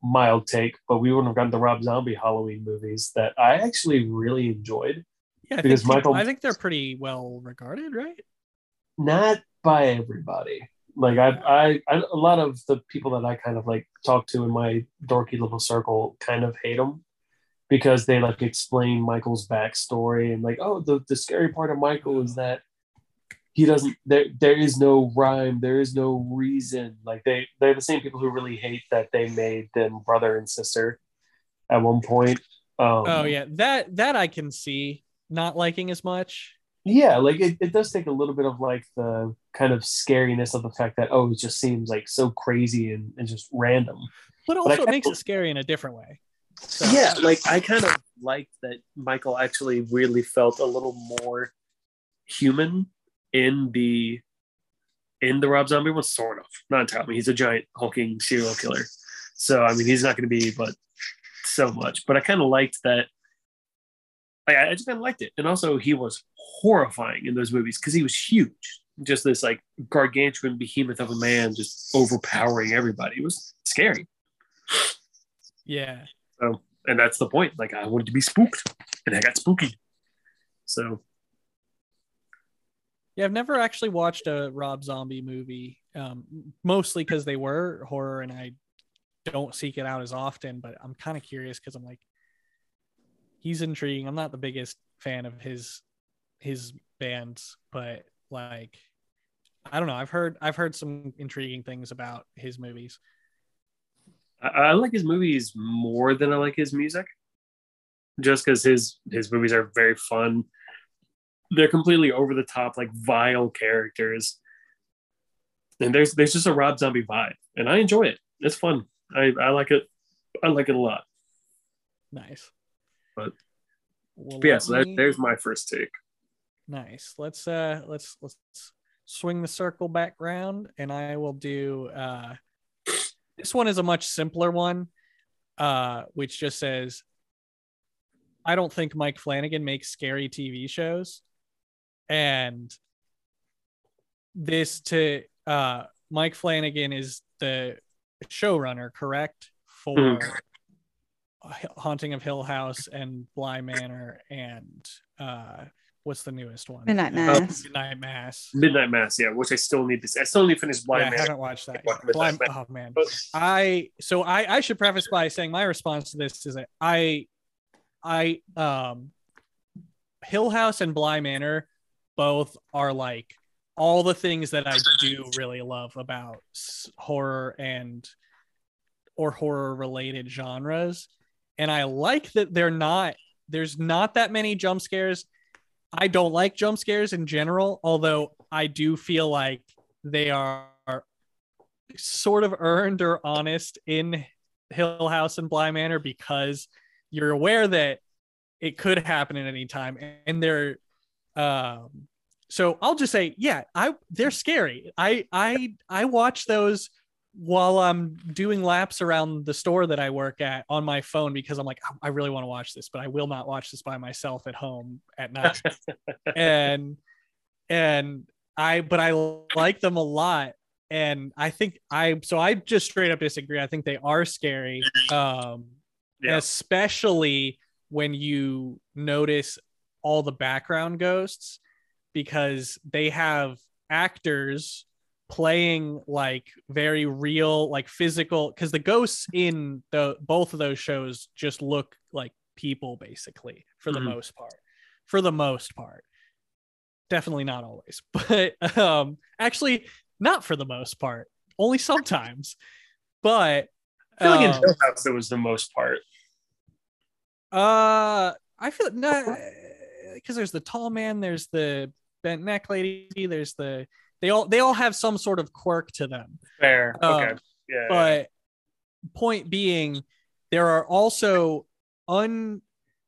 S3: mild take, but we wouldn't have gotten the Rob Zombie Halloween movies that I actually really enjoyed.
S1: yeah I
S3: because
S1: think,
S3: Michael-
S1: i think they're pretty well regarded right
S3: not by everybody. Like I, I, I, a lot of the people that I kind of like talk to in my dorky little circle kind of hate them because they like explain Michael's backstory and like, oh, the, the scary part of Michael is that he doesn't there there is no rhyme there is no reason. Like they they're the same people who really hate that they made them brother and sister at one point. Um,
S1: oh yeah. That that i can see not liking as much.
S3: Yeah like it, it does take a little bit of like the kind of scariness of the fact that oh it just seems like so crazy and, and just random
S1: but also but it makes it scary in a different way
S3: so. yeah like i kind of liked that michael actually really felt a little more human in the in the Rob Zombie one, sort of. Not entirely. He's a giant hulking serial killer. So I mean he's not gonna be but so much. But I kind of liked that I, I just kind of liked it. And also he was horrifying in those movies because he was huge. Just this like gargantuan behemoth of a man just overpowering everybody. It was scary.
S1: Yeah.
S3: So and that's the point. Like I wanted to be spooked and I got spooky. So
S1: yeah, I've never actually watched a Rob Zombie movie, um, mostly because they were horror and I don't seek it out as often. But I'm kind of curious because I'm like, he's intriguing. I'm not the biggest fan of his his bands, but like, I don't know. I've heard I've heard some intriguing things about his movies.
S3: I, I like his movies more than I like his music, just because his his movies are very fun they're completely over the top, like vile characters. And there's there's just a Rob Zombie vibe, and I enjoy it. It's fun. I I like it. I like it a lot.
S1: Nice.
S3: But, well, but yeah, so that, there's my first take.
S1: Nice. Let's uh let's let's swing the circle back round, and I will do uh this one is a much simpler one, uh, which just says I don't think Mike Flanagan makes scary TV shows and this to uh Mike Flanagan is the showrunner, correct? For mm. Haunting of Hill House and Bly Manor and uh what's the newest one?
S2: Midnight Mass.
S1: Midnight Mass.
S3: Midnight Mass, yeah, which I still need to I still need to finish Bly yeah,
S1: Manor. I haven't watched that. Bly, oh man. I so I I should preface by saying my response to this is that I I um Hill House and Bly Manor both are like all the things that I do really love about horror and or horror related genres. And I like that they're not there's not that many jump scares. I don't like jump scares in general, although I do feel like they are sort of earned or honest in Hill House and Bly Manor because you're aware that it could happen at any time and they're um so I'll just say, yeah, I they're scary. I I I watch those while I'm doing laps around the store that I work at on my phone because I'm like, I really want to watch this, but I will not watch this by myself at home at night. and and I but I like them a lot. And I think I so I just straight up disagree. I think they are scary. Um yeah. especially when you notice all the background ghosts because they have actors playing like very real like physical because the ghosts in the both of those shows just look like people basically for the mm-hmm. most part for the most part definitely not always but um actually not for the most part only sometimes but
S3: I feel like in um, Hill House it was the most part
S1: uh I feel no because there's the tall man there's the bent neck lady. There's the they all they all have some sort of quirk to them.
S3: Fair. Um, okay. Yeah.
S1: But point being, there are also un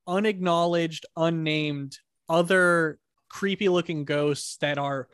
S1: unacknowledged, unnamed other creepy looking ghosts that are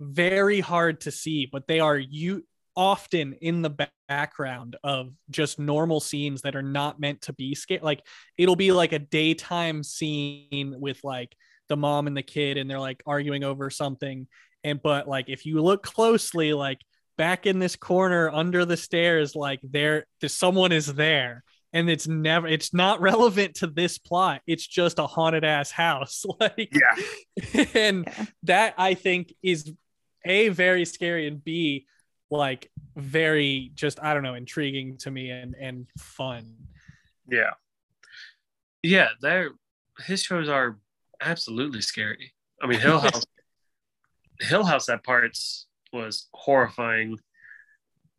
S1: very hard to see, but they are you often in the background of just normal scenes that are not meant to be scary. Like it'll be like a daytime scene with like the mom and the kid and they're like arguing over something and but like if you look closely like back in this corner under the stairs like there someone is there and it's never it's not relevant to this plot it's just a haunted ass house like
S3: yeah
S1: and yeah. that i think is a very scary and b like very just i don't know intriguing to me and and fun
S3: yeah yeah they're his shows are absolutely scary. I mean, Hill House. Hill House at parts was horrifying,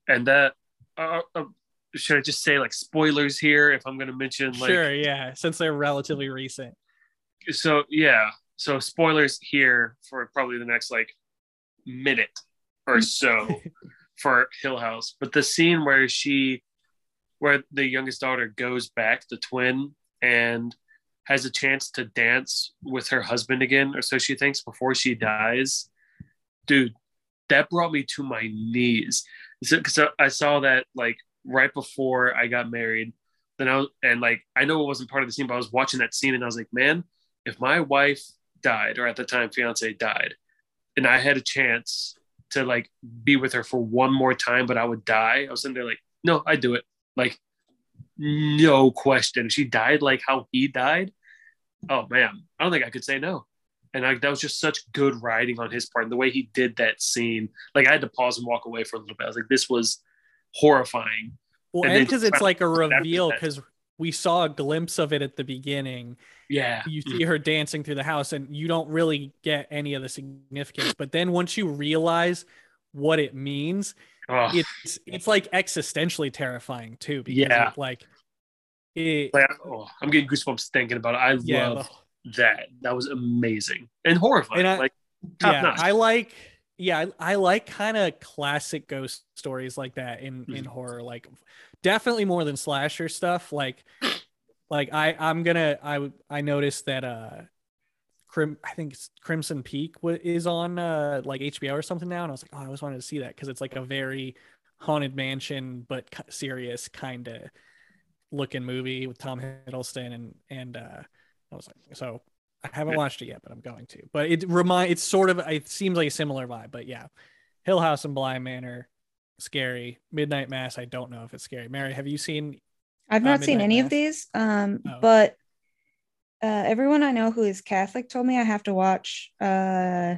S3: and that uh, uh, should I just say like spoilers here if I'm going to mention like
S1: sure, yeah, since they're relatively recent.
S3: so yeah so spoilers here for probably the next like minute or so for Hill House but the scene where she where the youngest daughter goes back the twin and has a chance to dance with her husband again or so she thinks before she dies dude that brought me to my knees. Because I saw that like right before I got married then I was, and like I know it wasn't part of the scene but I was watching that scene and I was like man if my wife died or at the time fiance died and I had a chance to like be with her for one more time but I would die I was sitting there like no I do it. Like no question. If she died like how he died oh man I don't think I could say no and I, that was just such good writing on his part and the way he did that scene like I had to pause and walk away for a little bit I was like this was horrifying
S1: Well,
S3: And
S1: because it's like a reveal, because we saw a glimpse of it at the beginning.
S3: yeah
S1: You mm-hmm. see her dancing through the house, and you don't really get any of the significance. But then once you realize what it means,
S3: oh,
S1: it's it's like existentially terrifying too. Because
S3: Yeah.
S1: like it,
S3: like, oh, I'm getting goosebumps thinking about it I
S1: yeah,
S3: love that that was amazing and horrifying
S1: And I-
S3: like top
S1: yeah,
S3: notch
S1: I like yeah, I, I like kind of classic ghost stories like that in in
S3: Mhm.
S1: horror. Like definitely more than slasher stuff. Like like I I'm gonna I I noticed that uh Crim I think it's Crimson Peak is on uh like HBO or something now, and I was like, oh, I always wanted to see that because it's like a very haunted mansion but serious kind of looking movie with Tom Hiddleston and and uh I was like, so I haven't
S3: Yeah.
S1: watched it yet, but I'm going to. But it remind it's sort of it seems like a similar vibe, but yeah. Hill House and Bly Manor, scary. Midnight Mass, I don't know if it's scary. Mary, have you seen
S2: I've
S1: Uh,
S2: not seen any
S1: Mass?
S2: of these, um,
S1: Oh.
S2: but uh, everyone I know who is Catholic told me I have to watch uh,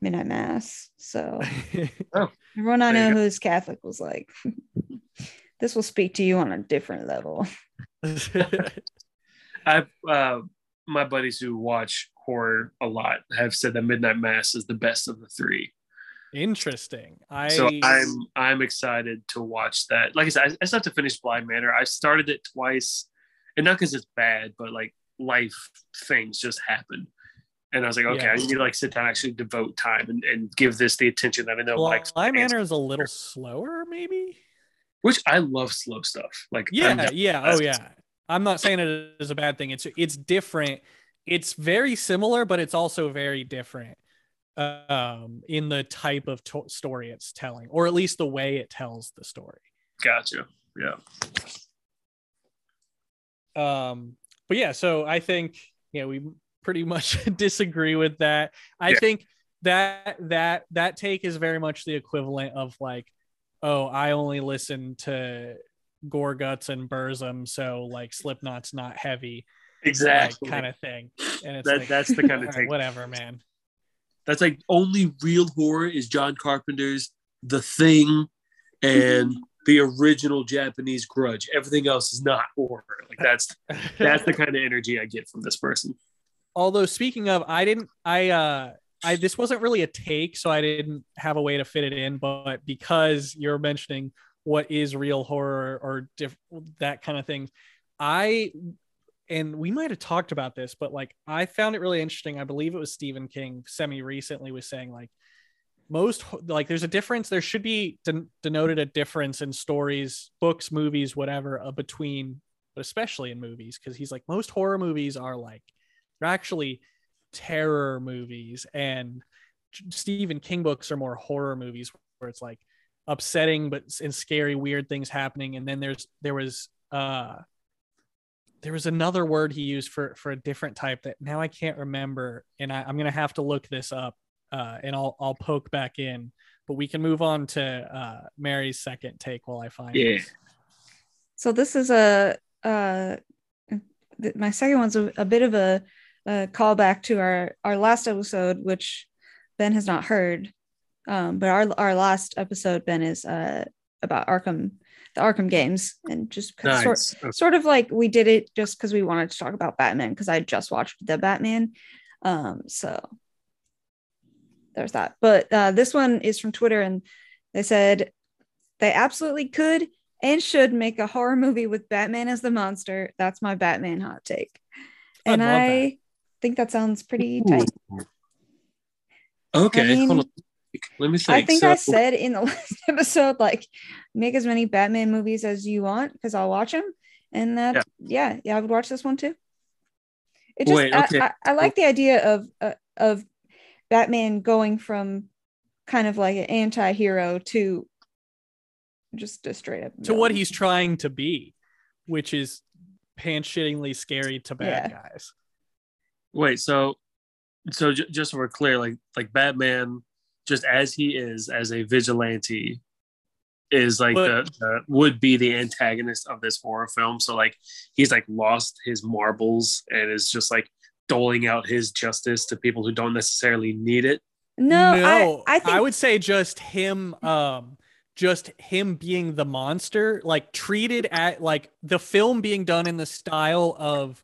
S2: Midnight Mass. So everyone I know
S3: go.
S2: who's Catholic was like, "This will speak to you on a different level."
S3: I uh, my buddies who watch horror a lot have said that Midnight Mass is the best of the three.
S1: Interesting. I
S3: So I'm I'm excited to watch that. Like I said, I, I still have to finish Bly Manor. I started it twice, and not because it's bad, but like life things just happen. And I was like, okay,
S1: Yeah.
S3: I need to like sit down, and actually devote time, and, and give this the attention that I know. Like,
S1: Bly Manor is a little slower, maybe.
S3: which I love slow stuff. Like,
S1: Yeah, yeah, oh yeah. I'm not saying it is a bad thing. It's it's different. It's very similar, but it's also very different um in the type of to- story it's telling or at least the way it tells the story
S3: gotcha. Yeah,
S1: um but yeah so i think yeah we pretty much disagree with that i
S3: Yeah.
S1: think that that that take is very much the equivalent of like oh i only listen to Gorguts and burzum so like slipknot's not heavy
S3: exactly.
S1: kind of thing and it's
S3: that,
S1: like
S3: that's the kind of
S1: all right,
S3: take.
S1: whatever man
S3: That's like only real horror is John Carpenter's The Thing and the original Japanese Grudge. Everything else is not horror. Like that's that's the kind of energy I get from this person.
S1: although speaking of i didn't i uh i this wasn't really a take so i didn't have a way to fit it in but because you're mentioning what is real horror or diff- that kind of thing. I and we might have talked about this but like i found it really interesting. I believe it was stephen king semi recently was saying like most like there's a difference there should be den- denoted a difference in stories books movies whatever uh, between but especially in movies because he's like most horror movies are like they're actually terror movies and Stephen King books are more horror movies where it's like upsetting but and scary weird things happening and then there's there was uh there was another word he used for for a different type that now I can't remember and I, I'm gonna have to look this up uh and I'll I'll poke back in but we can move on to uh Mary's second take while I find
S3: Yeah.
S1: it.
S2: So this is a uh, th- my second one's a, a bit of a, a callback to our our last episode, which Ben has not heard. Um, but our our last episode, Ben, is uh, about Arkham, the Arkham games, and just 'cause sort,
S3: Okay.
S2: sort of like we did it just because we wanted to talk about Batman because I just watched the Batman. Um, so there's that. But uh, this one is from Twitter, and they said they absolutely could and should make a horror movie with Batman as the monster. That's my Batman hot take.
S1: I'd
S2: And I
S1: that.
S2: think that sounds pretty
S3: Ooh.
S2: tight.
S3: Okay,
S2: I mean,
S3: hold on. Let me think.
S2: I think
S3: so,
S2: I said in the last episode, like, make as many Batman movies as you want because I'll watch them. And that, yeah. yeah, I would watch this one too. It just,
S3: Wait,
S2: I-
S3: okay.
S2: I, I, like the idea of uh, of Batman going from kind of like an anti-hero to just a straight up
S1: to what he's trying to be, which is pants shittingly scary to bad
S2: Yeah.
S1: guys.
S3: Wait, so so j- just so we're clear, like like Batman, just as he is as a vigilante, is like
S1: But-
S3: the, the would be the antagonist of this horror film. So like he's like lost his marbles and is just like doling out his justice to people who don't necessarily need it.
S2: No, I, I think
S1: would say just him um just him being the monster like treated at like the film being done in the style of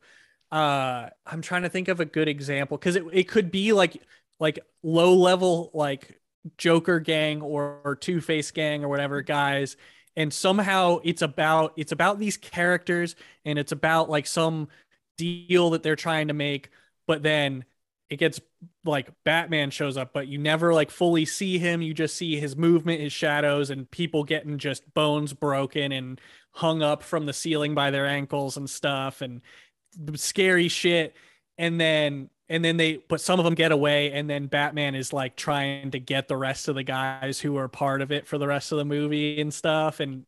S1: uh I'm trying to think of a good example cuz it it could be like like low level like Joker gang or, or Two-Face gang or whatever guys and somehow it's about it's about these characters and it's about like some deal that they're trying to make but then it gets like Batman shows up, but you never like fully see him. You just see his movement, his shadows, and people getting just bones broken and hung up from the ceiling by their ankles and stuff and scary shit. And then and then they but some of them get away and then Batman is like trying to get the rest of the guys who are part of it for the rest of the movie and stuff and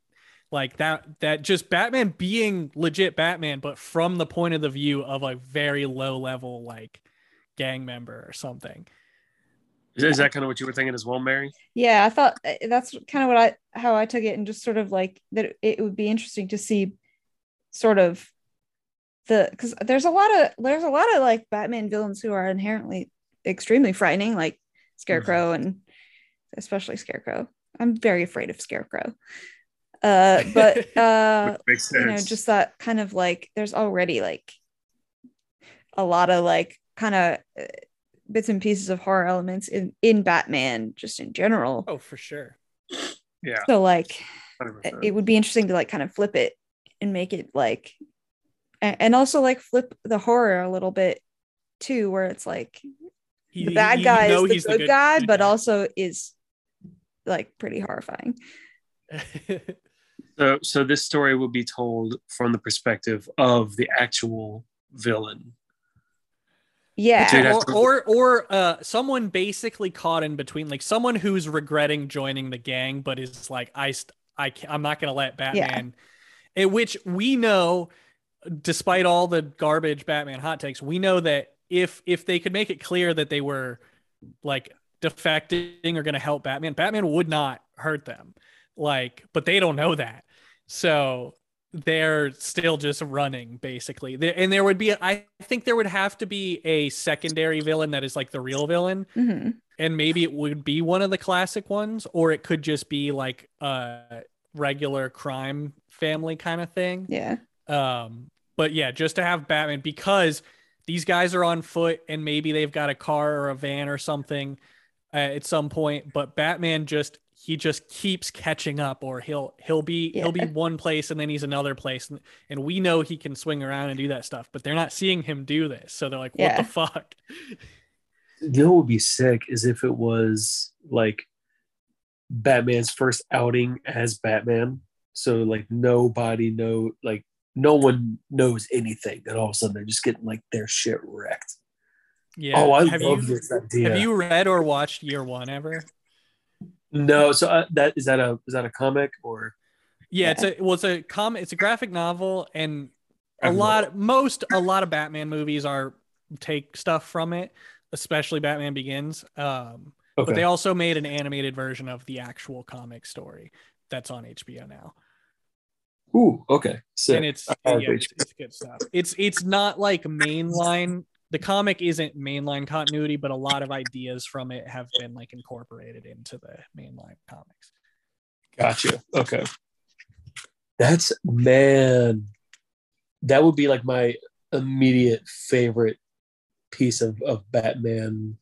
S1: like that that just Batman being legit Batman but from the point of the view of a very low level like gang member or something.
S3: Is, is that kind of what you were thinking as well, Mary?
S2: yeah, I thought uh, that's kind of what I how I took it, and just sort of like that it would be interesting to see sort of the because there's a lot of there's a lot of like Batman villains who are inherently extremely frightening, like Scarecrow and especially Scarecrow. I'm very afraid of Scarecrow. Uh, but uh, you know, just that kind of like there's already like a lot of like kind of uh, bits and pieces of horror elements in in Batman just in general.
S1: Oh, for sure.
S3: yeah,
S2: So like
S3: 100%.
S2: it would be interesting to like kind of flip it and make it like and also like flip the horror a little bit too where it's like
S1: He-
S2: the bad
S1: you
S2: guy
S1: know
S2: is
S1: he's
S2: the good, guy but also is like pretty horrifying.
S3: So, so this story will be told from the perspective of the actual villain.
S2: Yeah.
S3: Dude, I-
S1: or or or uh someone basically caught in between like someone who's regretting joining the gang but is like I st- I can't, I'm not going to let Batman in which we know despite all the garbage Batman hot takes we know that if if they could make it clear that they were like defecting or going to help Batman Batman would not hurt them. Like but they don't know that. So they're still just running basically. And there would be i think there would have to be a secondary villain that is like the real villain.
S2: Mhm.
S1: and maybe it would be one of the classic ones or it could just be like a regular crime family kind of thing.
S2: Yeah.
S1: Um but yeah just to have batman because these guys are on foot and maybe they've got a car or a van or something uh, at some point but batman just he just keeps catching up or he'll he'll be he'll be one place and then he's another place and, and we know he can swing around and do that stuff but they're not seeing him do this so they're like what
S2: Yeah.
S1: the fuck
S3: You know would be sick is if it was like Batman's first outing as Batman. So like nobody know like no one knows anything, and all of a sudden they're just getting like their shit wrecked.
S1: yeah
S3: Oh, I
S1: have
S3: love
S1: you
S3: this idea.
S1: have you read or watched year one ever
S3: No, so uh, that is that a is that a comic or
S1: Yeah, it's a well, it's a com it's a graphic novel, and a lot most a lot of Batman movies are take stuff from it, especially Batman Begins. Um,
S3: okay?
S1: but they also made an animated version of the actual comic story that's on HBO now,
S3: Ooh, okay, sick.
S1: and it's yeah, it's, it's good stuff. It's it's not like mainline. The comic isn't mainline continuity, but a lot of ideas from it have been like incorporated into the mainline comics.
S3: Gotcha. Okay. That's man. That would be like my immediate favorite piece of, of Batman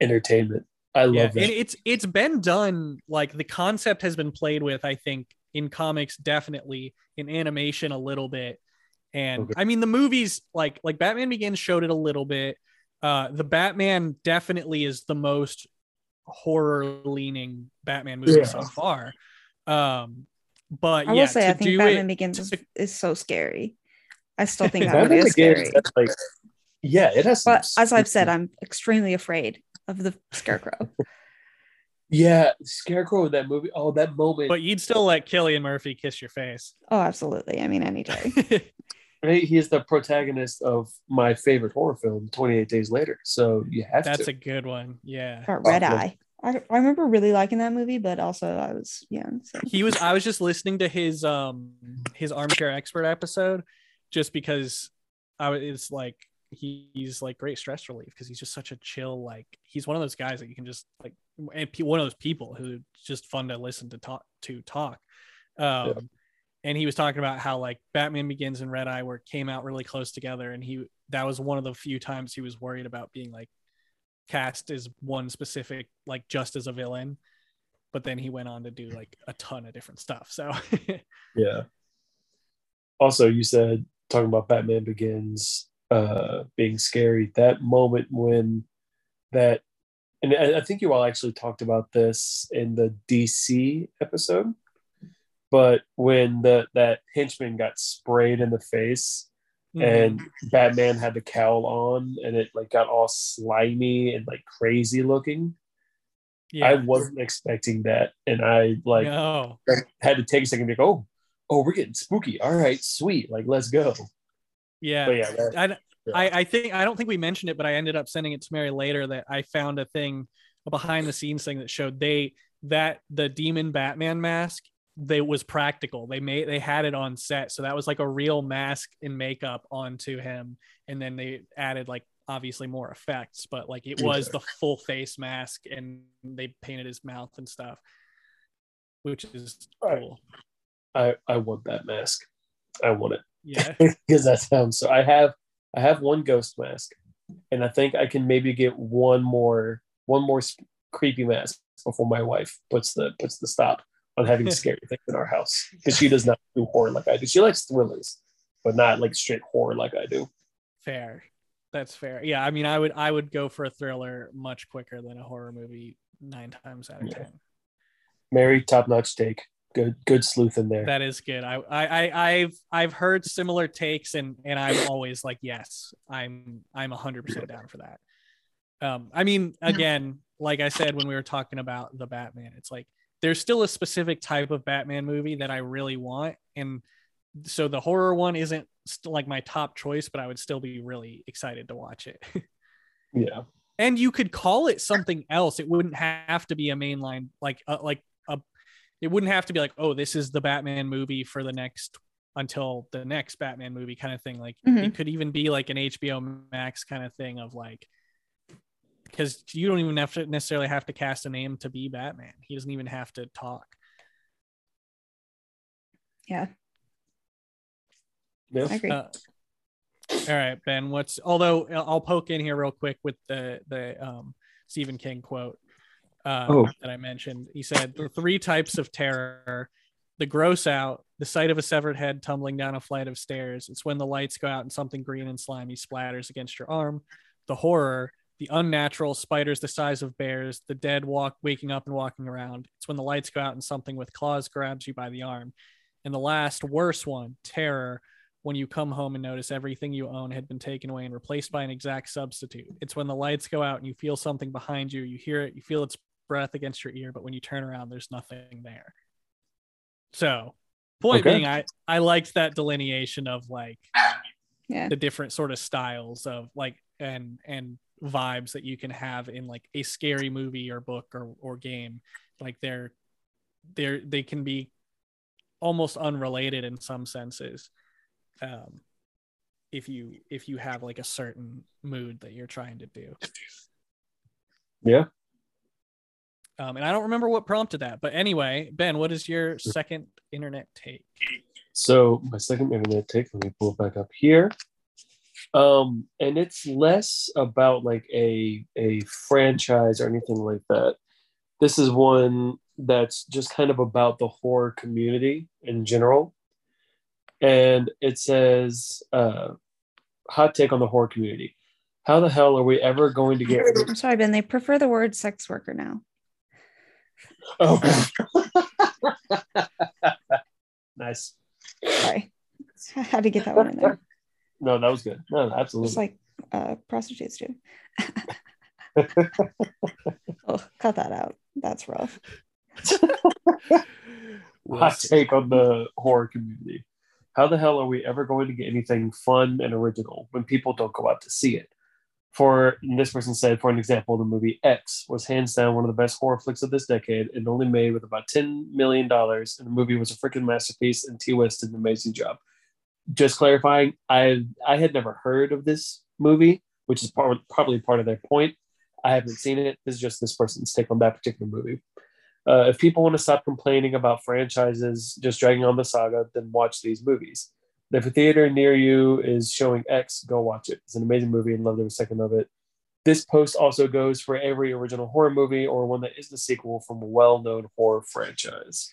S3: entertainment. I love
S1: yeah,
S3: that.
S1: and it's it's been done like the concept has been played with. I think in comics, definitely in animation a little bit, and
S3: Okay.
S1: I mean the movies like like Batman Begins showed it a little bit. Uh, the Batman definitely is the most horror leaning Batman movie
S3: Yeah.
S1: so far. Um, but
S2: I will
S1: yeah,
S2: say
S1: to
S2: I think
S1: do
S2: Batman
S1: it,
S2: Begins is,
S1: to-
S2: is so scary. I still think that
S3: Batman
S2: movie is scary.
S3: like, yeah, it has. some
S2: But as I've said, I'm extremely afraid of the scarecrow.
S3: yeah, Scarecrow in that movie. Oh, that moment.
S1: but you'd still let Cillian Murphy kiss your face.
S2: Oh, absolutely. I mean, any day.
S3: right? He is the protagonist of my favorite horror film, 28 Days Later. So you have
S1: That's
S3: to.
S1: a good one. Yeah.
S2: Or Red
S3: Oh.
S2: Eye. I, I remember really liking that movie, but also I was young. So
S1: he was i was just listening to his um his armchair expert episode just because i was it's like he, he's like great stress relief because he's just such a chill like he's one of those guys that you can just like and pe- one of those people who's just fun to listen to talk to talk. Um and he was talking about how like batman begins and red eye were came out really close together and he that was one of the few times he was worried about being like cast as one specific like just as a villain but then he went on to do like a ton of different stuff so.
S3: Yeah. Also, you said talking about Batman Begins uh, being scary. That moment when that, and I think you all actually talked about this in the DC episode, but when the that henchman got sprayed in the face and Batman had the cowl on and it like got all slimy and like crazy looking.
S1: yeah
S3: I wasn't expecting that, and I like
S1: no
S3: had to take a second to go, oh, oh, we're getting spooky. All right, sweet. Like, let's go.
S1: Yeah.
S3: But yeah, that,
S1: I, I i think i don't think we mentioned it but i ended up sending it to mary later that i found a thing a behind the scenes thing that showed they that the demon batman mask they was practical. They made they had it on set. So that was like a real mask and makeup onto him. And then they added like obviously more effects but like it was the full face mask and they painted his mouth and stuff which is cool.
S3: I, I want that mask. I want it
S1: yeah
S3: because that sounds so. I have I have one ghost mask, and I think I can maybe get one more one more sp- creepy mask before my wife puts the puts the stop on having scary things in our house because she does not do horror like I do. She likes thrillers, but not like straight horror like I do.
S1: fair that's fair yeah i mean i would i would go for a thriller much quicker than a horror movie nine times out of
S3: Yeah.
S1: ten
S3: Mary, top notch take. Good good sleuth in there.
S1: that is good. I, I i i've i've heard similar takes and and i'm always like yes i'm i'm 100% down for that. Um i mean again like i said when we were talking about the batman it's like there's still a specific type of batman movie that i really want. And so the horror one isn't st- like my top choice but i would still be really excited to watch it.
S3: Yeah.
S1: and you could call it something else. It wouldn't have to be a mainline like uh, like a it wouldn't have to be like oh this is the batman movie for the next until the next batman movie kind of thing like
S2: Mhm.
S1: it could even be like an hbo max kind of thing of like because you don't even have to necessarily have to cast a name to be batman he doesn't even have to talk
S2: yeah,
S3: Yeah.
S2: I agree.
S1: Uh, all right, Ben. What's although I'll poke in here real quick with the the um, Stephen King quote uh,
S3: Oh.
S1: that I mentioned. He said the three types of terror: the gross out, the sight of a severed head tumbling down a flight of stairs. It's when the lights go out and something green and slimy splatters against your arm. The horror, the unnatural spiders the size of bears, the dead walk waking up and walking around. It's when the lights go out and something with claws grabs you by the arm. And the last worst one, terror, when you come home and notice everything you own had been taken away and replaced by an exact substitute. It's when the lights go out and you feel something behind you, you hear it, you feel its breath against your ear, but when you turn around, there's nothing there. So, point
S3: Okay.
S1: being, I I liked that delineation of like
S2: yeah,
S1: the different sort of styles of like and and vibes that you can have in like a scary movie or book or or game. Like they're they're they can be almost unrelated in some senses um if you if you have like a certain mood that you're trying to do
S3: Yeah.
S1: Um and i don't remember what prompted that but anyway ben what is your second internet take
S3: So my second internet take, let me pull it back up here. Um, and it's less about like a a franchise or anything like that. This is one that's just kind of about the horror community in general. And it says, uh, hot take on the horror community. How the hell are we ever going to get?
S2: I'm sorry, Ben. They prefer the word sex worker now.
S3: Oh, nice.
S2: Sorry. I had to get that one in there.
S3: No, that was good. No, absolutely.
S2: Just like uh, prostitutes do. oh, cut that out. That's rough.
S3: hot take on the horror community. How the hell are we ever going to get anything fun and original when people don't go out to see it? For this person said, for an example, the movie X was hands down one of the best horror flicks of this decade and only made with about $10 million. And the movie was a freaking masterpiece, and Ti West did an amazing job. Just clarifying, I I had never heard of this movie, which is part, probably part of their point. I haven't seen it. This is just this person's take on that particular movie. Uh, if people want to stop complaining about franchises just dragging on the saga, then watch these movies. If a theater near you is showing X, go watch it. It's an amazing movie and love every second of it. This post also goes for every original horror movie or one that is the sequel from a well known horror franchise.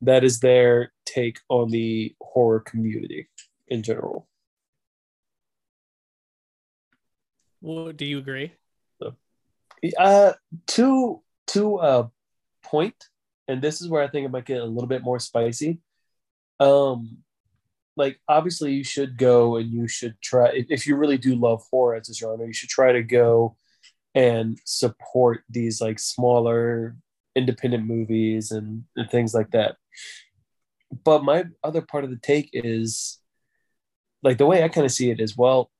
S3: That is their take on the horror community in general.
S1: Well, do you agree?
S3: Uh, to to a point, and this is where I think it might get a little bit more spicy. Um, like obviously you should go and you should try if, you really do love horror as a genre, you should try to go and support these like smaller independent movies and, and things like that. But my other part of the take is like the way I kind of see it is well,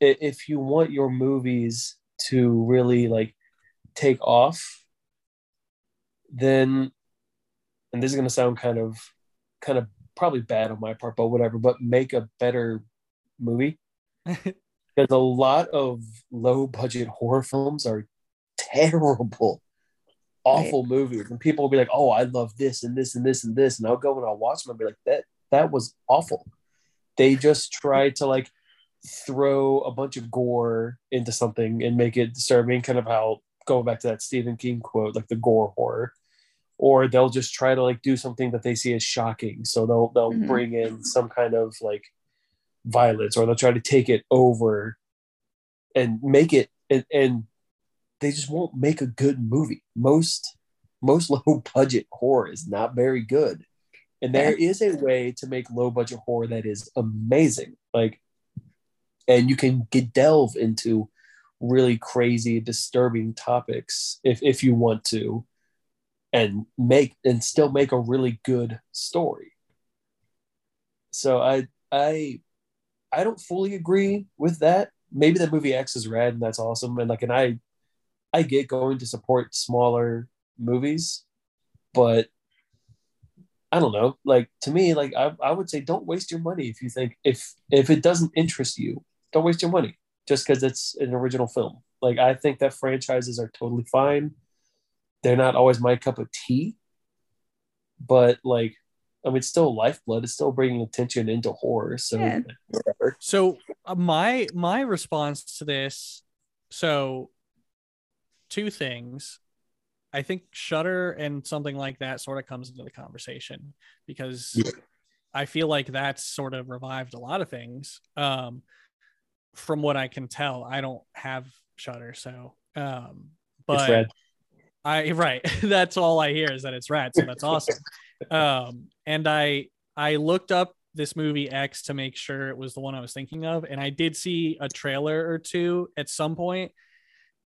S3: if you want your movies to really like take off, then and this is gonna sound kind of kind of probably bad on my part, but whatever, but make a better movie. Because a lot of low budget horror films are terrible, awful movies. And people will be like, oh, I love this and this and this and this. And I'll go and I'll watch them and be like, that that was awful. They just tried to like throw a bunch of gore into something and make it disturbing, kind of how going back to that Stephen King quote, like the gore horror. Or they'll just try to like do something that they see as shocking. So they'll they'll
S2: Mhm.
S3: bring in some kind of like violence or they'll try to take it over and make it and, and they just won't make a good movie. Most most low budget horror is not very good. And there is a way to make low budget horror that is amazing. Like and you can get delve into really crazy disturbing topics if if you want to and make and still make a really good story. So i i i don't fully agree with that. Maybe the movie x is rad and that's awesome. And like and i i get going to support smaller movies but i don't know. Like to me like i, I would say don't waste your money if you think if if it doesn't interest you don't waste your money just because it's an original film. Like i think that franchises are totally fine they're not always my cup of tea but like i mean it's still lifeblood it's still bringing attention into horror so
S2: Yeah.
S3: whatever
S1: So uh, my my response to this, so two things. I think Shudder and something like that sort of comes into the conversation because
S3: Yeah.
S1: I feel like that's sort of revived a lot of things. Um, from what I can tell, I don't have Shudder, so um, but
S3: it's rad
S1: I right. that's all I hear is that it's rad. So that's awesome. um, and I I looked up this movie X to make sure it was the one I was thinking of, and I did see a trailer or two at some point.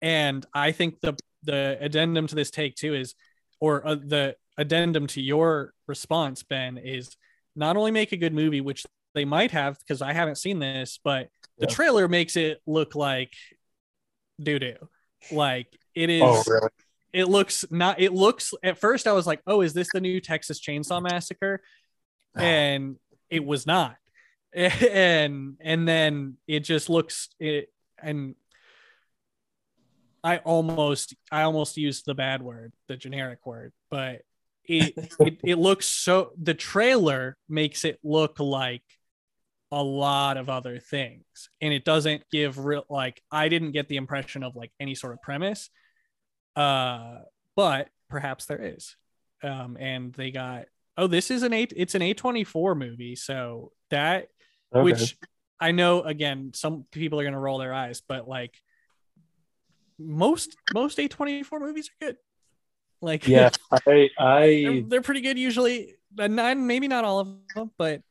S1: And I think the the addendum to this take too is, or uh, the addendum to your response, Ben, is not only make a good movie, which they might have because I haven't seen this, but the
S3: Yeah.
S1: trailer makes it look like doo doo. Like it is
S3: oh really
S1: it looks not it looks at first i was like oh is this the new texas chainsaw massacre? Ah. And it was not. And and then it just looks it and i almost i almost used the bad word the generic word but it it, it looks so the trailer makes it look like a lot of other things. And it doesn't give real like i didn't get the impression of like any sort of premise uh but perhaps there is. Um and they got oh this is an eight it's an a24 movie. So that
S3: Okay.
S1: which i know again some people are going to roll their eyes but like most most a24 movies are good. Like
S3: yeah, I
S1: they're, they're pretty good usually. And not, maybe not all of them but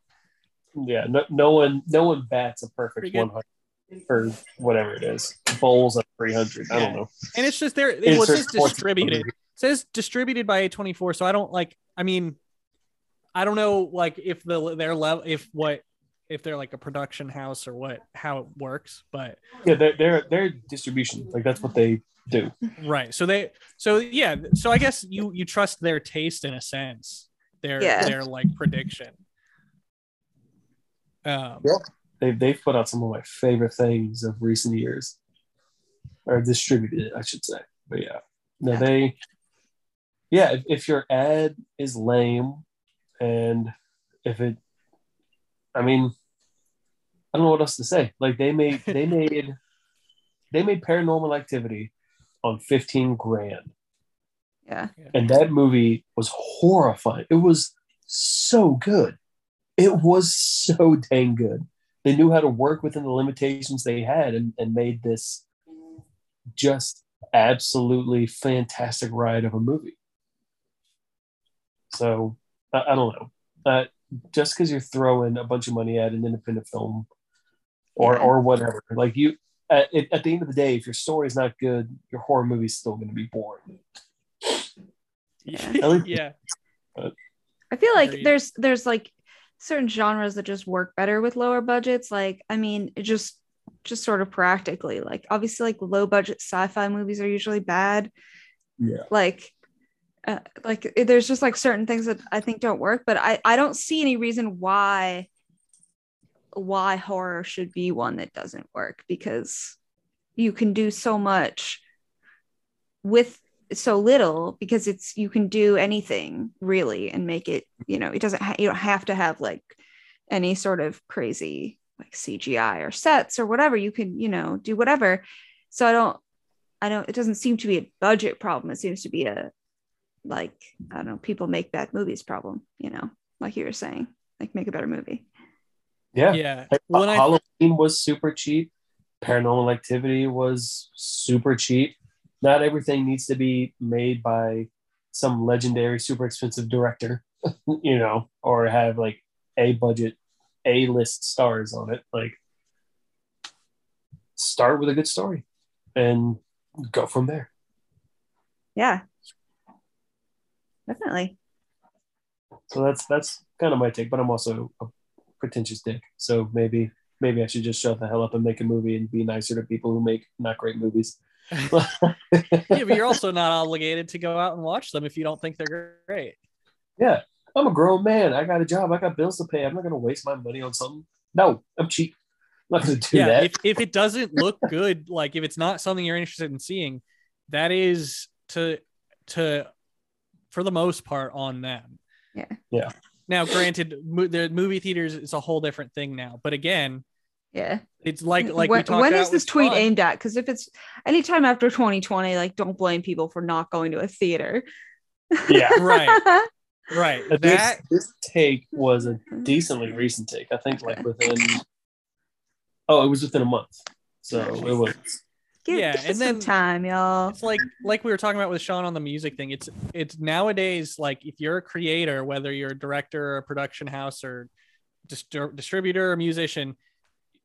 S3: yeah, no, no one no one bats a perfect
S1: Pretty good.
S3: 100 or whatever it is. Bowls of 300. I don't know.
S1: and it's just there it
S3: It's
S1: was
S3: just
S1: just distributed. It says distributed by a24 so i don't like i mean i don't know like if the their level if what if they're like a production house or what how it works but
S3: Yeah, they're they're, they're distribution. Like that's what they do.
S1: right so they so yeah so i guess you you trust their taste in a sense their
S2: Yeah.
S1: their like prediction um
S3: Yeah. They they've put out some of my favorite things of recent years, or distributed, I should say. But yeah, no, they. Yeah, if, if your ad is lame, and if it, I mean, I don't know what else to say. Like they made they made they made Paranormal Activity on fifteen grand,
S2: Yeah.
S3: and that movie was horrifying. It was so good. It was so dang good. They knew how to work within the limitations they had and, and made this just absolutely fantastic ride of a movie. So I, I don't know. Uh, just because you're throwing a bunch of money at an independent film or
S2: Yeah.
S3: or whatever, like you at, at the end of the day, if your story is not good, your horror movie is still going to be boring.
S2: Yeah.
S3: At least-
S1: yeah
S2: I feel like there's there's like certain genres that just work better with lower budgets. Like, I mean, it just just sort of practically. Like, obviously, like low budget sci-fi movies are usually bad.
S3: Yeah.
S2: Like, uh, like there's just like certain things that I think don't work, but I I don't see any reason why why horror should be one that doesn't work because you can do so much with so little because it's you can do anything really and make it you know it doesn't ha- you don't have to have like any sort of crazy like cgi or sets or whatever you can you know do whatever so i don't i don't it doesn't seem to be a budget problem it seems to be a like i don't know people make bad movies problem you know like you were saying like make a better movie
S3: Yeah.
S1: yeah
S3: Like,
S1: when i
S3: Halloween was super cheap. Paranormal Activity was super cheap. Not everything needs to be made by some legendary, super expensive director, you know, or have like a budget, a list stars on it. Like, start with a good story and go from there.
S2: yeah definitely
S3: So that's that's kind of my take, but I'm also a pretentious dick. So maybe maybe I should just shut the hell up and make a movie and be nicer to people who make not great movies.
S1: Yeah but you're also not obligated to go out and watch them if you don't think they're great
S3: Yeah, I'm a grown man. I got a job. I got bills to pay. I'm not gonna waste my money on something. No, I'm cheap. I'm not gonna do
S1: yeah
S3: that.
S1: if, if it doesn't look good like if it's not something you're interested in seeing that is to to for the most part on them
S2: Yeah.
S3: Yeah.
S1: now granted mo- the movie theaters is a whole different thing now but again
S2: yeah
S1: it's like like we
S2: when,
S1: talked
S2: when this tweet
S1: Sean.
S2: aimed at because if it's anytime after 2020 like don't blame people for not going to a theater
S3: yeah,
S1: right right
S3: this,
S1: that
S3: this take was a decently recent take. I think like within. Oh, it was within a month. So it was.
S2: give,
S1: Yeah,
S2: give it
S1: and then-
S2: time y'all
S1: it's like like we were talking about with Sean on the music thing. It's it's nowadays like if you're a creator, whether you're a director or a production house or distri- distributor or musician,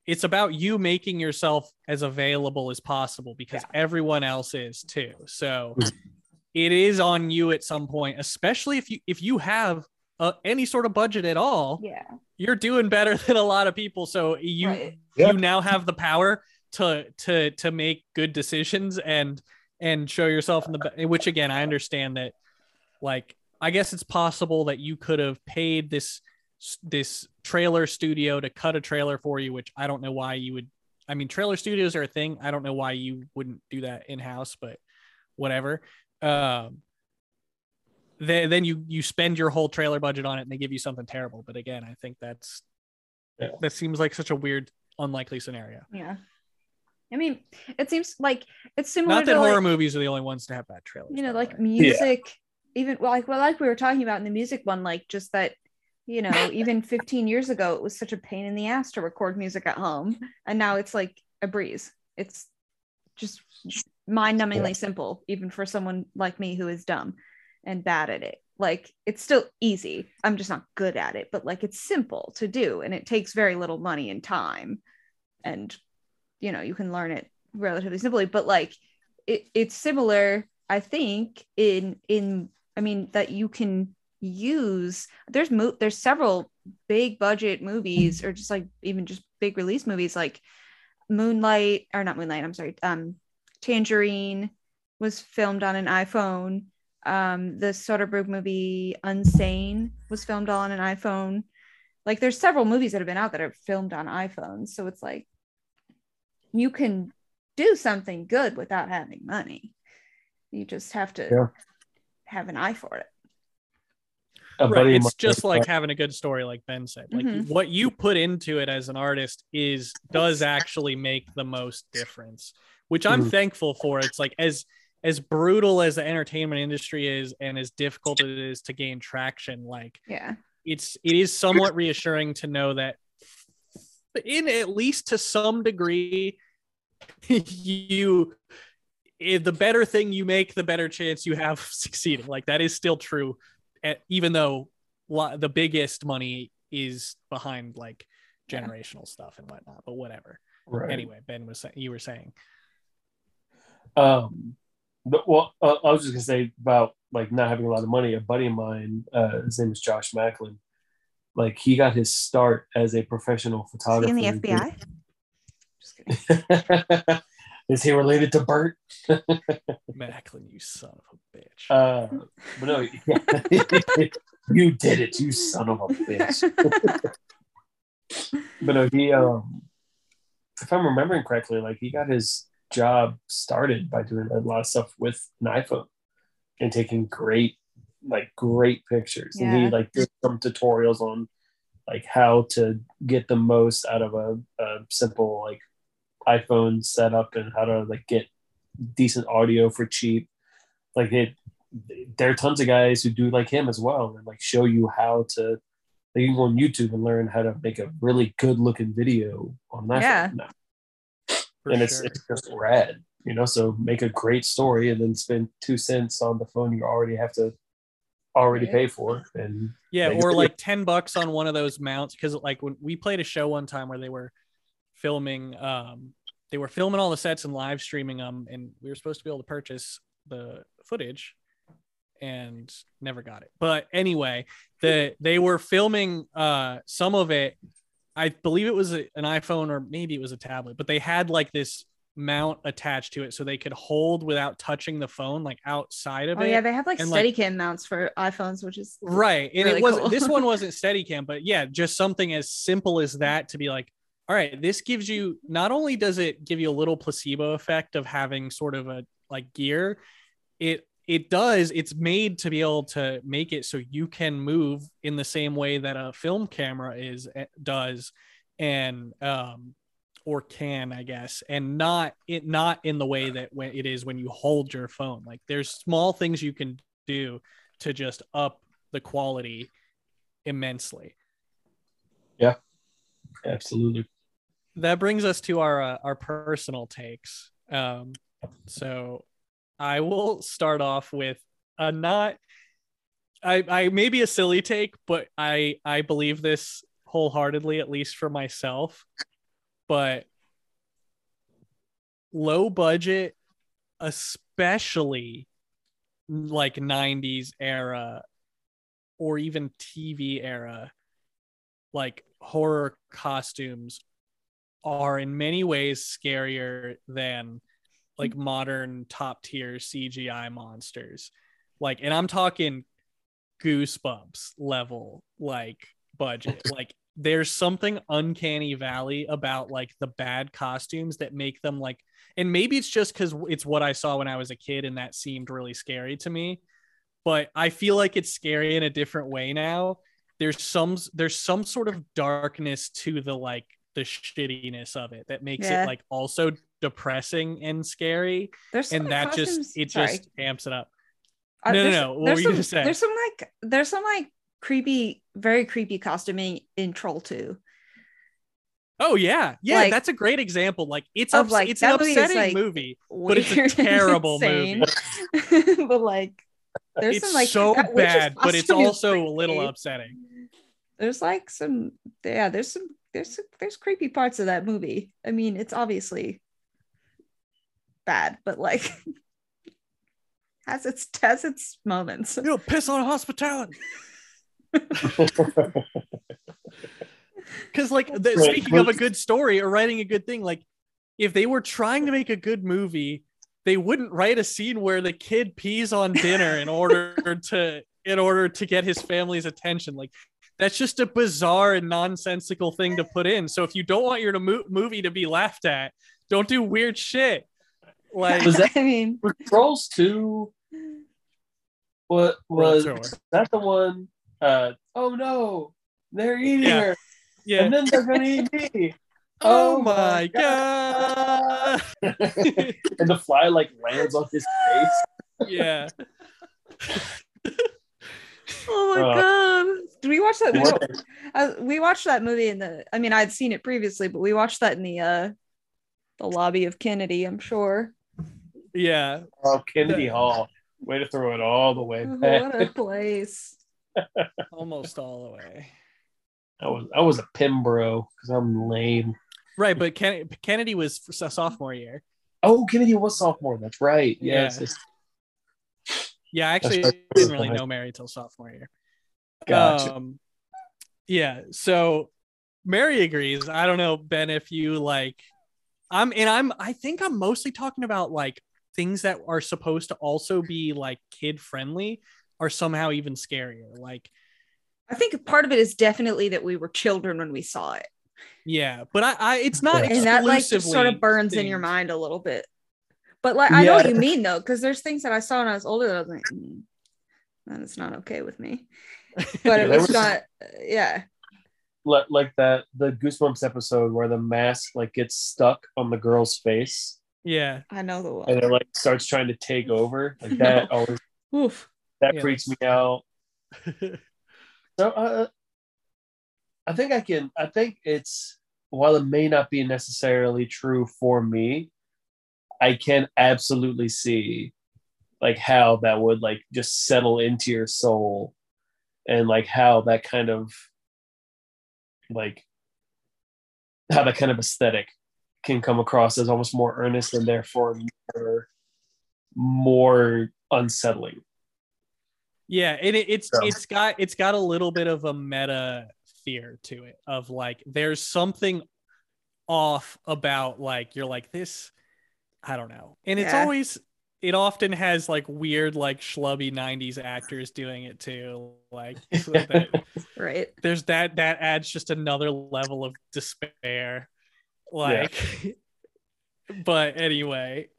S1: it's about you making yourself as available as possible because everyone else is too. So it is on you at some point, especially if you if you have uh, any sort of budget at all.
S2: yeah
S1: You're doing better than a lot of people. So you
S2: Right.
S3: Yeah.
S1: you now have the power to to to make good decisions and and show yourself in the be- which again I understand that like I guess it's possible that you could have paid this this trailer studio to cut a trailer for you which I don't know why you would I mean trailer studios are a thing I don't know why you wouldn't do that in house but whatever um then, then you you spend your whole trailer budget on it and they give you something terrible but again I think that's
S3: Yeah.
S1: That seems like such a weird, unlikely scenario.
S2: Yeah. I mean, it seems like it's similar
S1: Not that
S2: to
S1: horror
S2: like,
S1: movies are the only ones to have bad trailers.
S2: you know, like
S1: way.
S2: music, even well, like well, like we were talking about in the music one, like just that, you know, even 15 years ago, it was such a pain in the ass to record music at home, and now it's like a breeze. It's just mind-numbingly
S3: Yeah.
S2: simple, even for someone like me who is dumb and bad at it. Like it's still easy. I'm just not good at it, but like it's simple to do, and it takes very little money and time, and you know you can learn it relatively simply. But like it, it's similar i think in in i mean that you can use there's mo- there's several big budget movies or just like even just big release movies like moonlight or not moonlight i'm sorry um tangerine was filmed on an iphone um the soderbergh movie unsane was filmed on an iphone like there's several movies that have been out that are filmed on iphones so it's like you can do something good without having money. You just have to
S3: Yeah.
S2: have an eye for it.
S3: A
S1: right.
S3: buddy of
S1: It's
S3: mine-
S1: just like having a good story, like Ben said. Like
S2: Mhm.
S1: what you put into it as an artist is does actually make the most difference, which I'm
S3: Mhm.
S1: thankful for. It's like as as brutal as the entertainment industry is and as difficult it is to gain traction, like
S2: Yeah.
S1: it's it is somewhat reassuring to know that in at least to some degree you if the better thing you make the better chance you have of succeeding like that is still true eh, even though lo- the biggest money is behind like
S2: Yeah.
S1: generational stuff and whatnot but whatever
S3: Right.
S1: anyway ben was saying you were saying
S3: Um, but, well, uh, I was just gonna say about like not having a lot of money. A buddy of mine, uh, his name is Josh Macklin. Like he got his start as a professional photographer.
S2: in the FBI? Just kidding.
S3: is he related to Burt?
S1: macklin you son of a bitch
S3: Uh, but no, you did it, you son of a bitch. But no, he um, if I'm remembering correctly, like he got his job started by doing a lot of stuff with an iPhone and taking great, like great pictures. And he like did some tutorials on like how to get the most out of a, a simple like iPhone setup and how to like get decent audio for cheap. Like it, there are tons of guys who do like him as well and like show you how to. Like you can go on YouTube and learn how to make a really good looking video on that.
S2: Yeah.
S3: now and it's,
S1: sure.
S3: it's just rad, you know. So make a great story and then spend two cents on the phone you already have to already
S2: Yeah.
S3: pay for, and
S1: Yeah, or like 10 bucks on one of those mounts because like when we played a show one time where they were filming um they were filming all the sets and live streaming them and we were supposed to be able to purchase the footage and never got it. But anyway, the they were filming uh some of it I believe it was a, an iPhone or maybe it was a tablet, but they had like this mount attached to it so they could hold without touching the phone like outside of it.
S2: Oh
S1: it.
S2: yeah, they have like
S1: and, like-
S2: Steadicam mounts for iPhones, which is
S1: right and
S2: really
S1: it was
S2: cool.
S1: this one wasn't steadicam but yeah just something as simple as that to be like all right this gives you not only does it give you a little placebo effect of having sort of a like gear it it does it's made to be able to make it so you can move in the same way that a film camera is eh, does and um or can i guess and not it not in the way that when it is when you hold your phone. Like there's small things you can do to just up the quality immensely
S3: absolutely.
S1: that brings us to our uh, our personal takes um so i will start off with a not i i may be a silly take but i i believe this wholeheartedly at least for myself but low budget especially like 90s era or even tv era like horror costumes are in many ways scarier than like mm-hmm. modern top tier CGI monsters. Like, and I'm talking goosebumps level, like budget. like, there's something uncanny valley about like the bad costumes that make them like, and maybe it's just because it's what I saw when I was a kid and that seemed really scary to me. But I feel like it's scary in a different way now there's some there's some sort of darkness to the like the shittiness of it that makes
S2: Yeah.
S1: it like also depressing and scary
S2: There's
S1: and that
S2: costumes-
S1: just it
S2: sorry.
S1: just amps it up
S2: Uh,
S1: No, no, no. What were you
S2: some,
S1: gonna say?
S2: There's some like there's some like creepy, very creepy costuming in Troll 2.
S1: oh yeah yeah
S2: Like-
S1: that's a great example like it's ups-
S2: like,
S1: it's an
S2: movie
S1: upsetting
S2: like,
S1: movie But it's a terrible
S2: insane. but like there's
S1: it's
S2: some like
S1: so bad but it's also a little upsetting
S2: There's like some yeah, there's some there's some, there's creepy parts of that movie. I mean, it's obviously bad, but like has its has its moments.
S1: you know piss on a hospitality because like the, speaking of a good story or writing a good thing like if they were trying to make a good movie they wouldn't write a scene where the kid pees on dinner in order to in order to get his family's attention like that's just a bizarre and nonsensical thing to put in. So if you don't want your mo- movie to be laughed at don't do weird shit. Like
S3: Was that-
S2: I mean,
S3: Was Trolls 2 what was
S1: Sure.
S3: that the one uh oh no they're eating
S1: Yeah.
S3: her.
S1: Yeah.
S3: And then they're gonna eat me.
S1: Oh,
S3: Oh
S1: my
S3: my
S1: god,
S3: and the fly like lands on his face.
S1: Yeah
S2: oh my
S3: Uh,
S2: god. Did we watch that? We,
S3: What-
S2: uh, we watched that movie in the I mean, I'd seen it previously, but we watched that in the uh the lobby of Kennedy, I'm sure.
S1: yeah
S3: oh kennedy hall way to throw it all the way
S2: what a place.
S1: almost all the way
S3: i was i was a pimbro because i'm lame
S1: Right, but Ken- Kennedy was for sophomore year.
S3: oh kennedy was sophomore that's right yes it's-
S1: Yeah, I actually didn't really know Mary till sophomore year.
S3: gotcha
S1: Um, yeah, so Mary agrees. I don't know, Ben, if you like. I'm and I'm. I think I'm mostly talking about like things that are supposed to also be like kid friendly are somehow even scarier. Like,
S2: I think part of it is definitely that we were children when we saw it.
S1: yeah, but I, I it's not
S3: Yeah.
S2: and that like just sort of burns in your mind a little bit. But like I know what you mean though, because there's things that I saw when I was older that I was like, mm, that is not okay with me. But
S3: Yeah,
S2: it was
S3: was-
S2: not, yeah,
S3: like, like that the goosebumps episode where the mask like gets stuck on the girl's face
S1: Yeah,
S2: I know the one.
S3: and it like starts trying to take over like that
S2: No.
S3: always
S2: Oof.
S3: that
S1: Yeah,
S3: freaks me out so uh, i think i can i think it's while it may not be necessarily true for me i can absolutely see like how that would like just settle into your soul and like how that kind of like how that kind of aesthetic can come across as almost more earnest and therefore more, more unsettling.
S1: Yeah, and it, it's
S3: So-
S1: it's got it's got a little bit of a meta fear to it of like there's something off about like you're like this I don't know. And it's
S2: Yeah.
S1: always it often has like weird like schlubby 90s actors doing it too. Like so that,
S2: Right.
S1: there's that that adds just another level of despair. Like but anyway,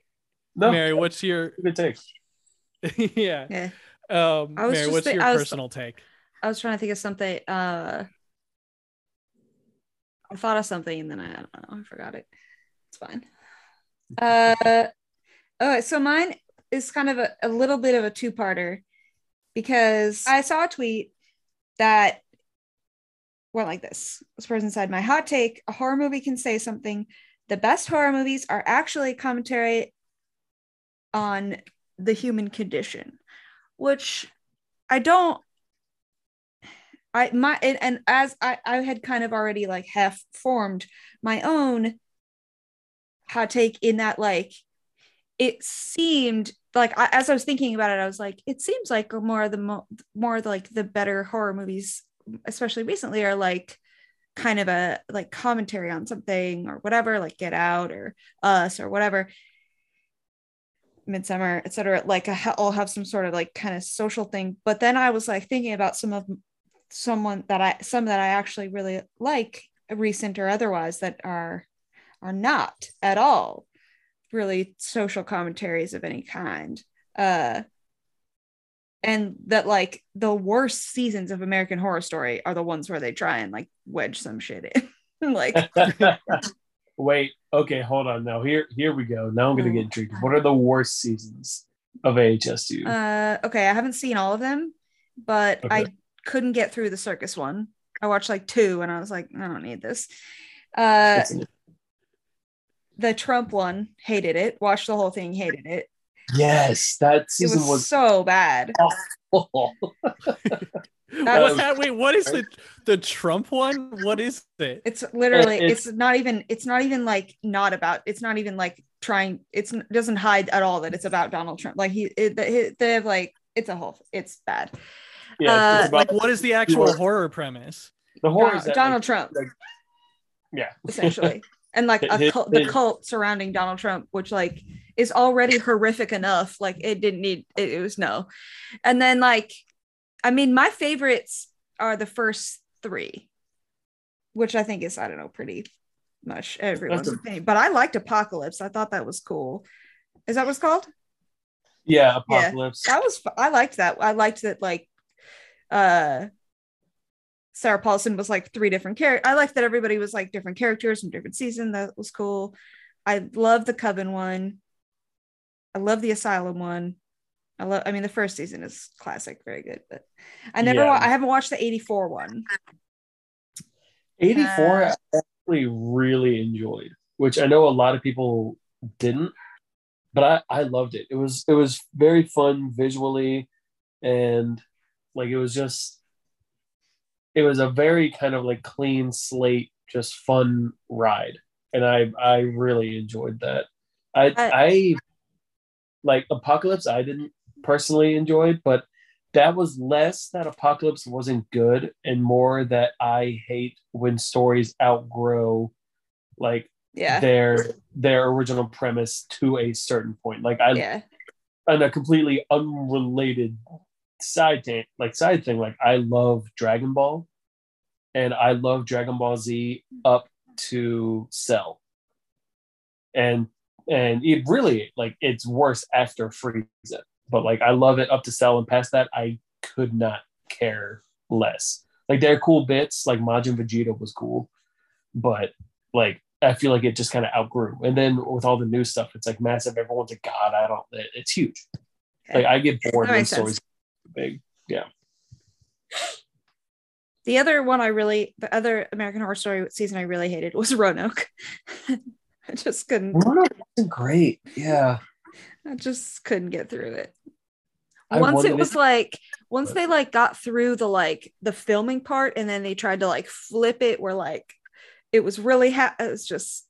S3: no
S1: Mary, what's your
S3: good take
S1: yeah.
S2: Yeah.
S1: Um
S2: I was
S1: Mary, what's your
S2: was-
S1: personal take?
S2: I was trying to think of something. Uh, I thought of something and then I, I don't know. I forgot it. It's fine. Uh, right. So mine is kind of a, a little bit of a two parter because I saw a tweet that went like this. This person said, My hot take a horror movie can say something. The best horror movies are actually commentary on the human condition, which I don't I my and, and as I, I had kind of already like half formed my own take in that like it seemed like I, as I was thinking about it, I was like, it seems like more of the mo- more like the better horror movies, especially recently, are like kind of a like commentary on something or whatever, like Get Out or Us or whatever. Midsommar, etc. Like I all have some sort of like kind of social thing. But then I was like thinking about some of someone that I some that I actually really like, recent or otherwise, that are are not at all really social commentaries of any kind. Uh and that like the worst seasons of American Horror Story are the ones where they try and like wedge some shit in. like
S3: Wait, okay, hold on. Now here, here we go. Now I'm gonna
S2: Oh.
S3: get intrigued. What are the worst seasons of AHS two?
S2: uh okay, I haven't seen all of them, but I couldn't get through the circus one. I watched like two and I was like, I don't need this. Uh the Trump one, hated it. Watched the whole thing, hated it.
S3: yes, that
S2: It
S3: season
S2: was,
S3: was.
S2: so bad.
S3: awful.
S2: That
S1: What's
S3: was-
S1: that? Wait, what is the the Trump one? What is it?
S2: It's literally
S3: it's-
S2: it's, not even it's not even like not about it's not even like trying it's it doesn't hide at all that it's about Donald Trump. Like he it, they they have like it's a whole it's bad.
S3: yeah, it's
S2: uh,
S3: about
S1: Like, what is the actual
S3: Sure.
S1: horror premise?
S3: the horror.
S2: Donald,
S3: is
S2: Donald
S3: like,
S2: Trump
S3: like- yeah,
S2: essentially. and like a
S3: His-
S2: cult, the
S3: his-
S2: cult surrounding Donald Trump, which like is already horrific enough. Like it didn't need it, it was no. And then like I mean my favorites are the first three, which I think is I don't know pretty much everyone's
S3: a-
S2: opinion. But I liked Apocalypse. I thought that was cool. Is that what's called?
S3: yeah, apocalypse.
S2: That was I liked that. I liked that like uh Sarah Paulson was like three different characters. I liked that everybody was like different characters from different season. That was cool. I love the Coven one. I love the Asylum one. I love. I mean, the first season is classic, very good. But I never.
S3: Yeah.
S2: Wa- I haven't watched the '84 one.
S3: 84
S2: Uh,
S3: I actually really enjoyed, which I know a lot of people didn't, but I, I loved it. It was it was very fun visually and like it was just it was a very kind of like clean slate, just fun ride. And I I really enjoyed that. I
S2: I-
S3: I like Apocalypse I didn't personally enjoy, but that was less that apocalypse wasn't good and more that i hate when stories outgrow like
S2: Yeah.
S3: their their original premise to a certain point like i
S2: yeah.
S3: on a completely unrelated side thing like side thing like i love dragon ball and i love dragon ball z up to cell. And and it really like it's worse after frieza but like i love it up to cell and past that i could not care less. Like there are cool bits like majin vegeta was cool but like i feel like it just kind of outgrew. And then with all the new stuff it's like massive everyone's a god i don't it's huge. Like i get bored when
S2: sense.
S3: stories get big
S2: The other one I really, the other American Horror Story season I really hated was Roanoke. I just couldn't.
S3: Roanoke wasn't great yeah
S2: I just couldn't get through it. Once it was
S3: it-
S2: like once they like got through the like the filming part and then they tried to like flip it where like it was really ha- it was just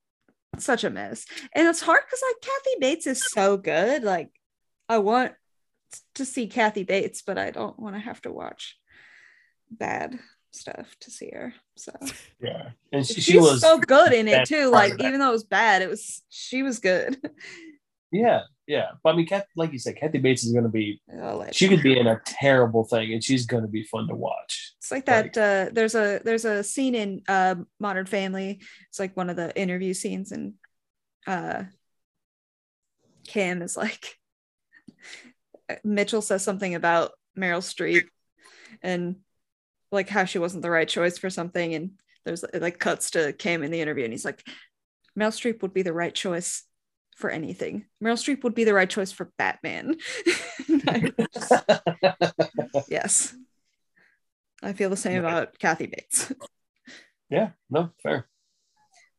S2: such a mess. And it's hard because like Kathy Bates is so good. Like I want to see Kathy Bates, but I don't want to have to watch bad stuff to see her. So
S3: yeah and she, she was
S2: so good in it too. Like even though it was bad, it was she was good.
S3: yeah yeah but i mean Kath, like you said kathy bates is going to be she could be in a terrible thing and she's going to be fun to watch
S2: It's like that. uh, there's a there's a scene in uh, Modern Family. It's like one of the interview scenes, and uh, Cam is like Mitchell says something about Meryl Streep, and like how she wasn't the right choice for something, and there's like cuts to Cam in the interview, and he's like, Meryl Streep would be the right choice for anything. Meryl Streep would be the right choice for Batman. Just- yes. I feel the same about Kathy Bates.
S3: yeah no fair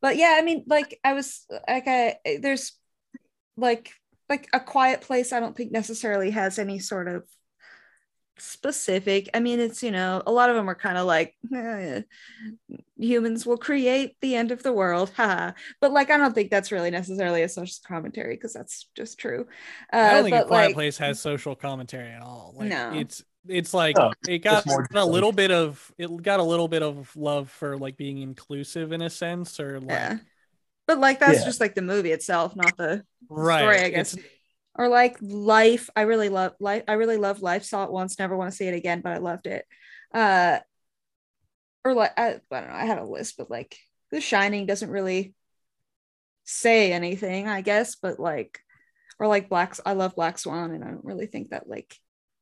S2: But yeah, I mean, like I was like I there's like like a quiet place I don't think necessarily has any sort of specific. I mean, it's you know, a lot of them are kind of like eh, humans will create the end of the world. haha. but like I don't think that's really necessarily a social commentary because that's just true. Uh,
S1: I don't think
S2: but
S1: a quiet
S2: like,
S1: place has social commentary at all. Like
S2: No.
S1: it's it's like
S3: No,
S1: it got a little bit of it got a little bit of love for like being inclusive in a sense or like
S2: yeah. But like that's
S3: Yeah.
S2: just like the movie itself, not the
S1: right.
S2: story, I guess.
S1: It's-
S2: or like life i really love life i really love life saw it once never want to see it again but i loved it uh or like I, I don't know i had a list but like the shining doesn't really say anything i guess but like or like black i love black swan and i don't really think that like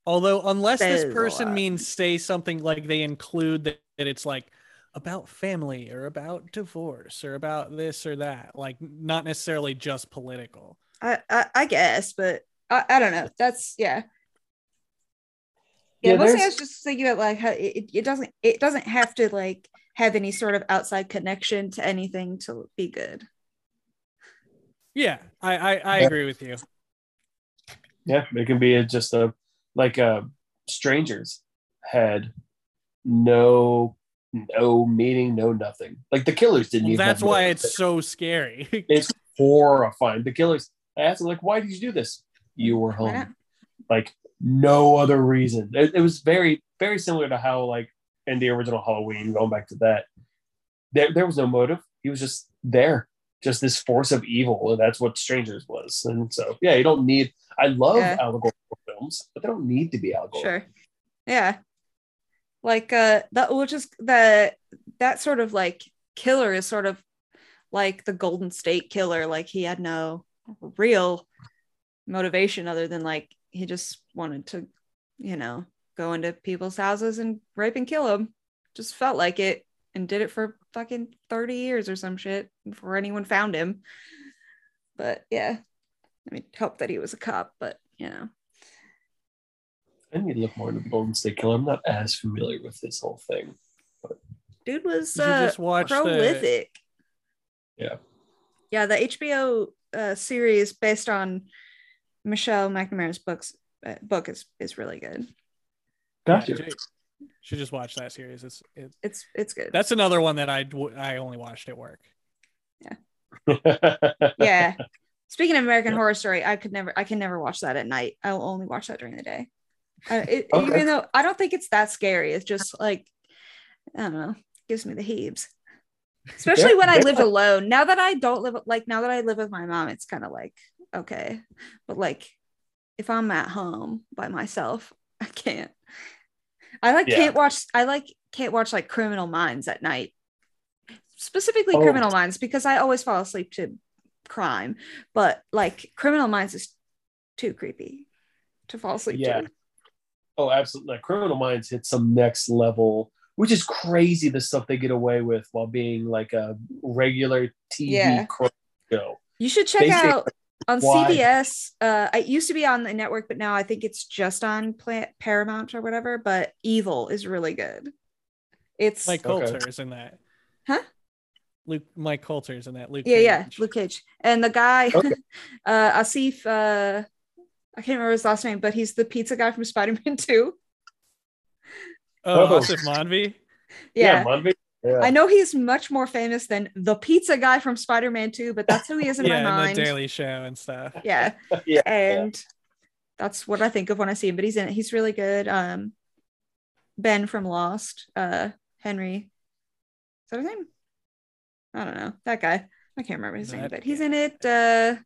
S1: Although, unless this person means say something like they include that, that it's like about family or about divorce or about this or that, like not necessarily just political.
S2: I, I, I guess, but I, I don't know. That's yeah. Yeah,
S3: Yeah,
S2: mostly I
S3: there's-
S2: was just thinking about like how it, it doesn't it doesn't have to like have any sort of outside connection to anything to be good.
S1: Yeah, I I, I
S3: Yeah.
S1: agree with you.
S3: Yeah, it can be a, just a like uh, strangers had no no meaning, no nothing. Like the killers didn't
S1: Well,
S3: even.
S1: that's
S3: have
S1: why
S3: no-
S1: it's so scary.
S3: it's horrifying. The killers. I asked them like, why did you do this? You were home. Like no other reason. It, it was very very similar to how like in the original Halloween, going back to that, there there was no motive. He was just there. Just this force of evil, and that's what Strangers was. And so, yeah, you don't need. I love
S2: Yeah.
S3: allegorical films, but they don't need to be allegorical.
S2: Sure. Yeah. Like uh that which is the that sort of like killer is sort of like the Golden State killer. Like he had no real motivation other than like he just wanted to, you know, go into people's houses and rape and kill them. Just felt like it and did it for fucking 30 years or some shit before anyone found him. But yeah. I mean, hope that he was a cop, but you know.
S3: I need to look more into the Golden State Killer. I'm not as familiar with this whole thing. But...
S2: dude was
S1: You
S2: uh,
S1: just watch the-
S2: prolific.
S3: Yeah.
S2: Yeah, the HBO uh, series based on Michelle McNamara's books uh, book is is really good.
S3: Gotcha.
S1: Yeah, should, should just watch that series. It's it,
S2: It's it's good.
S1: that's another one that I I only watched at work.
S2: yeah. Yeah. Speaking of American Horror Story, I could never I can never watch that at night. I will only watch that during the day. Uh, it,
S3: Okay.
S2: Even though I don't think it's that scary, it's just like I don't know, gives me the heaves. Especially
S3: Yeah,
S2: when I
S3: yeah.
S2: lived alone. Now that I don't live like now that I live with my mom, it's kind of like okay, but like if I'm at home by myself, I can't. I like
S3: Yeah.
S2: can't watch. I like can't watch like Criminal Minds at night. Specifically,
S3: Oh.
S2: Criminal Minds because I always fall asleep to crime, but like Criminal Minds is too creepy to fall asleep
S3: Yeah.
S2: to.
S3: Oh, absolutely. Like, Criminal Minds hit some next level, which is crazy. The stuff they get away with while being like a regular TV
S2: Yeah.
S3: show.
S2: You should check
S3: They say,
S2: out on
S3: why?
S2: CBS. Uh, it used to be on the network, but now I think it's just on Pla- Paramount or whatever. But Evil is really good. It's
S1: Mike
S3: Okay.
S1: Coulter is in that.
S2: Huh?
S1: Luke Mike Colter is in that. Luke.
S2: yeah, yeah, Luke Cage, and the guy,
S3: Okay.
S2: uh, Aasif. Uh, I can't remember his last name, but he's the pizza guy from Spider Man Two.
S1: Oh,
S3: Oh.
S1: Aasif Mandvi.
S2: Yeah.
S3: Monday. Yeah.
S2: I know he's much more famous than the pizza guy from Spider Man Two, but that's who he is in
S1: yeah,
S2: my
S1: in
S2: mind.
S1: the Daily Show and stuff.
S2: yeah.
S3: yeah.
S2: and that's what I think of when I see him. But he's in it. He's really good. Um, Ben from Lost, uh, Henry. Is that his name? I don't know that guy. I can't remember his name, but he's in it. Uh,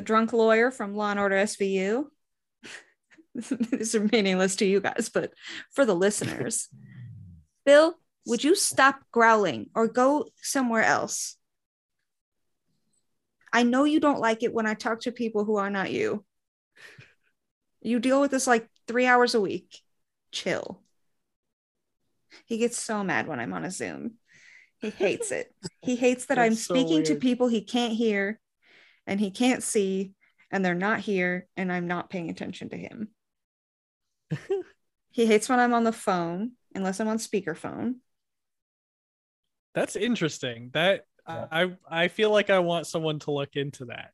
S2: the drunk lawyer from Law and Order SVU. These are meaningless to you guys, but for the listeners, Bill, would you stop growling or go somewhere else? I know you don't like it when I talk to people who are not you. You deal with this like three hours a week. Chill. He gets so mad when I'm on a Zoom. He hates it. He hates that I'm
S1: so
S2: speaking to people he can't hear and he can't see, and they're not here, and I'm not paying attention to him. he hates when I'm on the phone, unless I'm on speakerphone.
S1: That's interesting. That
S3: Yeah.
S1: I I feel like I want someone to look into that.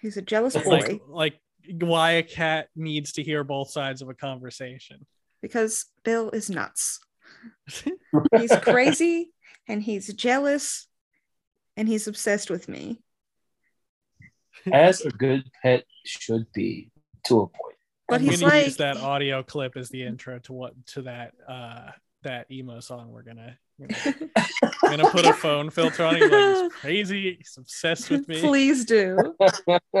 S2: He's a jealous boy
S1: Like like why a cat needs to hear both sides of a conversation.
S2: because Bill is nuts. He's crazy and he's jealous and he's obsessed with me.
S3: As a good pet should be to a point.
S2: But
S1: I'm
S2: he's
S1: gonna
S2: like,
S1: use that audio clip as the intro to what to that uh that emo song we're gonna we're gonna, we're gonna put a phone filter on it. He's like he's crazy, he's obsessed with me.
S2: please do.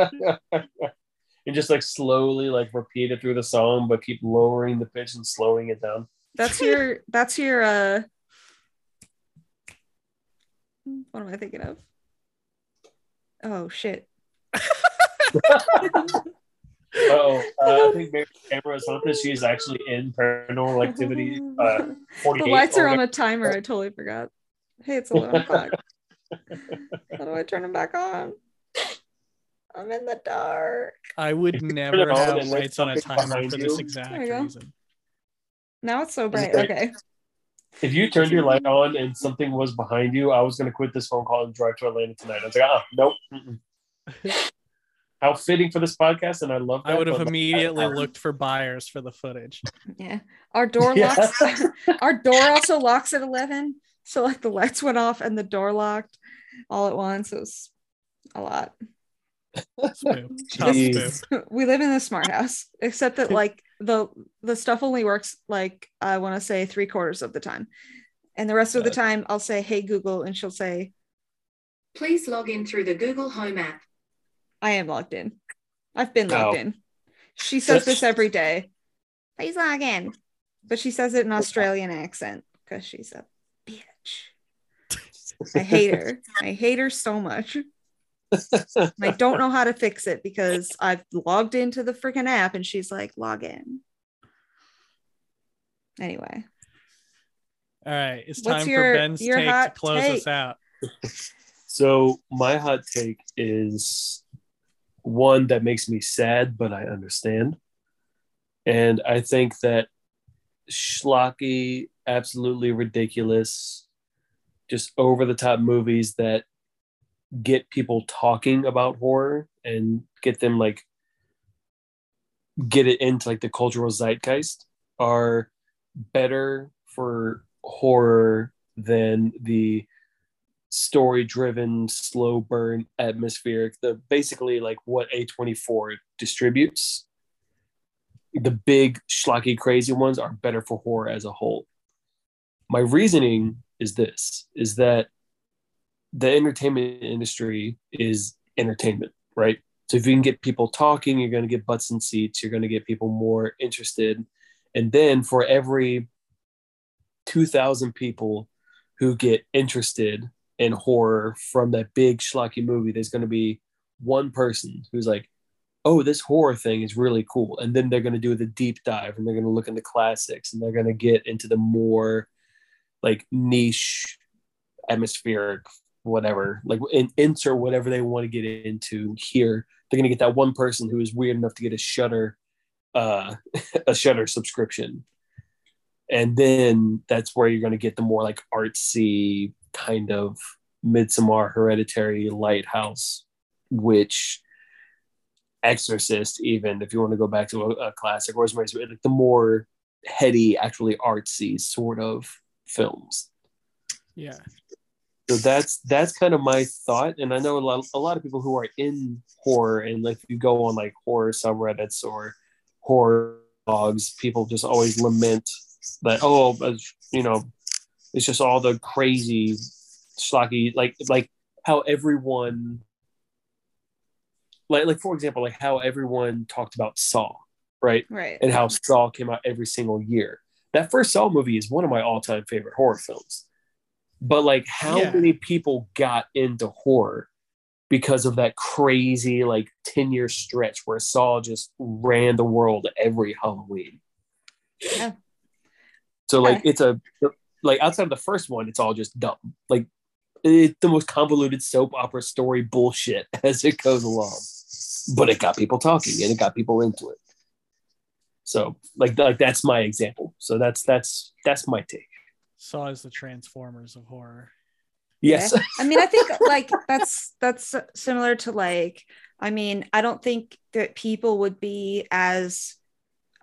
S3: and just like slowly like repeat it through the song, but keep lowering the pitch and slowing it down.
S2: That's your, that's your, uh, what am I thinking of? Oh, shit.
S3: Oh, uh, I think Mary Camera is something. She's actually in Paranormal Activity. Uh,
S2: the lights are on a timer. I totally forgot. Hey, it's 11 o'clock. How do I turn them back on? I'm in the dark.
S1: I would never have lights on a timer
S3: behind
S1: for this exact
S2: There you go.
S1: reason.
S2: Now it's so bright. Okay.
S3: If you turned your light on and something was behind you, I was going to quit this phone call and drive to Atlanta tonight. I was like, oh, nope. mm-mm. How fitting for this podcast, and I love.
S1: I
S3: that,
S1: would have
S3: but-
S1: immediately looked for buyers for the footage.
S2: Yeah. Our door
S3: Yeah.
S2: locks. Our door also locks at 11. So, like, the lights went off and the door locked all at once. It was a lot.
S1: Spook. Tough
S3: Jeez.
S1: spook.
S2: we live in a smart house except that like the the stuff only works like i want to say three quarters of the time and the rest of the time i'll say hey google and she'll say
S4: Please log in through the Google Home app.
S2: I am logged in. I've been logged
S3: Oh.
S2: in. She says this every day. Please log in. But she says it in australian accent because she's a bitch. I hate her. I hate her so much. I don't know how to fix it because i've logged into the freaking app and she's like log in. Anyway.
S1: All right, it's
S2: What's
S1: time
S2: your-
S1: for Ben's
S2: your
S1: take to
S2: hot
S1: close us out.
S3: So my hot take is one that makes me sad, but I understand. And I think that schlocky, absolutely ridiculous, just over the top movies that get people talking about horror and get them like get it into like the cultural zeitgeist are better for horror than the story driven slow burn atmospheric the basically like what a24 distributes. The big schlocky crazy ones are better for horror as a whole. My reasoning is this is that the entertainment industry is entertainment right? So if you can get people talking you're going to get butts in seats you're going to get people more interested. And then for every 2000 people who get interested in horror from that big schlocky movie, there's going to be one person who's like, oh, this horror thing is really cool. And then they're going to do the deep dive and they're going to look into classics and they're going to get into the more like niche, atmospheric, whatever, like in, insert whatever they want to get into here. They're going to get that one person who is weird enough to get a Shudder, uh, a Shudder subscription. And then that's where you're going to get the more like artsy kind of Midsommar, Hereditary, Lighthouse, Witch Exorcist, even if you want to go back to a, a classic, Rosemary's like the more heady, actually artsy sort of films.
S1: Yeah.
S3: So that's that's kind of my thought, and I know a lot a lot of people who are in horror, and like if you go on like horror subreddits or horror blogs, people just always lament that oh, you know, it's just all the crazy, schlocky, like like how everyone, like like for example, like how everyone talked about Saw, right?
S2: right
S3: and how Saw came out every single year. That first Saw movie is one of my all-time favorite horror films. But like how
S1: Yeah.
S3: many people got into horror because of that crazy like 10-year stretch where Saw just ran the world every Halloween.
S2: Yeah.
S3: So like
S2: Yeah.
S3: it's a like outside of the first one, it's all just dumb. Like it's the most convoluted soap opera story bullshit as it goes along. But it got people talking and it got people into it. So like like that's my example. So that's that's that's my take.
S1: Saw as the Transformers of horror.
S3: Yes.
S2: Yeah. I mean, I think like that's that's similar to like I mean, I don't think that people would be as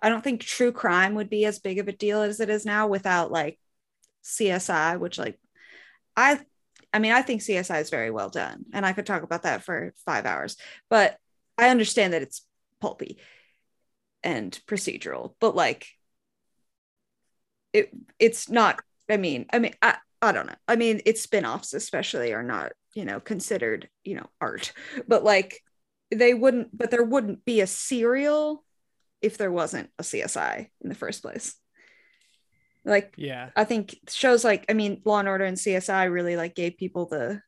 S2: I don't think true crime would be as big of a deal as it is now without like CSI, which like I I mean, I think CSI is very well done and I could talk about that for 5 hours. But I understand that it's pulpy and procedural, but like it it's not I mean, I mean, I, I don't know. I mean, its spin-offs especially are not, you know, considered, you know, art. But like they wouldn't but there wouldn't be a serial if there wasn't a CSI in the first place. Like
S1: Yeah.
S2: I think shows like I mean Law and Order and CSI really like gave people the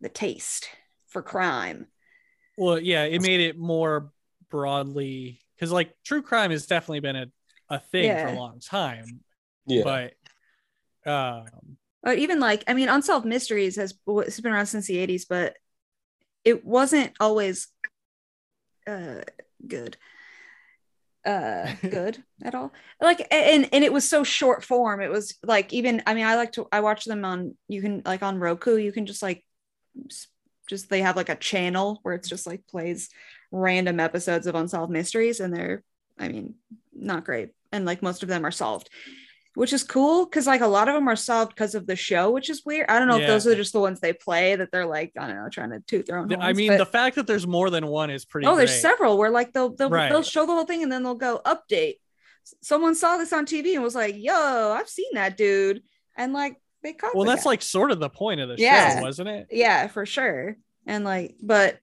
S2: the taste for crime.
S1: Well, yeah, it made it more broadly because like true crime has definitely been a, a thing for a long time,
S3: Yeah.
S1: but um,
S2: or even like I mean, unsolved mysteries has it's been around since the '80s, but it wasn't always uh good uh good at all. Like and and it was so short form. It was like even i mean i like to i watch them on you can like on roku you can just like just they have like a channel where it's just like plays random episodes of unsolved mysteries and they're i mean not great. And like most of them are solved which is cool because like a lot of them are solved because of the show which is weird i don't know if those are just the ones they play that they're like i don't know trying to toot their own
S1: th- I mean,
S2: but-
S1: the fact that there's more than one is pretty.
S2: Oh, there's several where like they'll they'll,
S1: Right.
S2: they'll show the whole thing and then they'll go update. Someone saw this on TV and was like, "Yo, I've seen that dude," and like they caught.
S1: Well, that's
S2: guy.
S1: like sort of the point of the
S2: Yeah.
S1: show, wasn't it?
S2: yeah, for sure. And like, but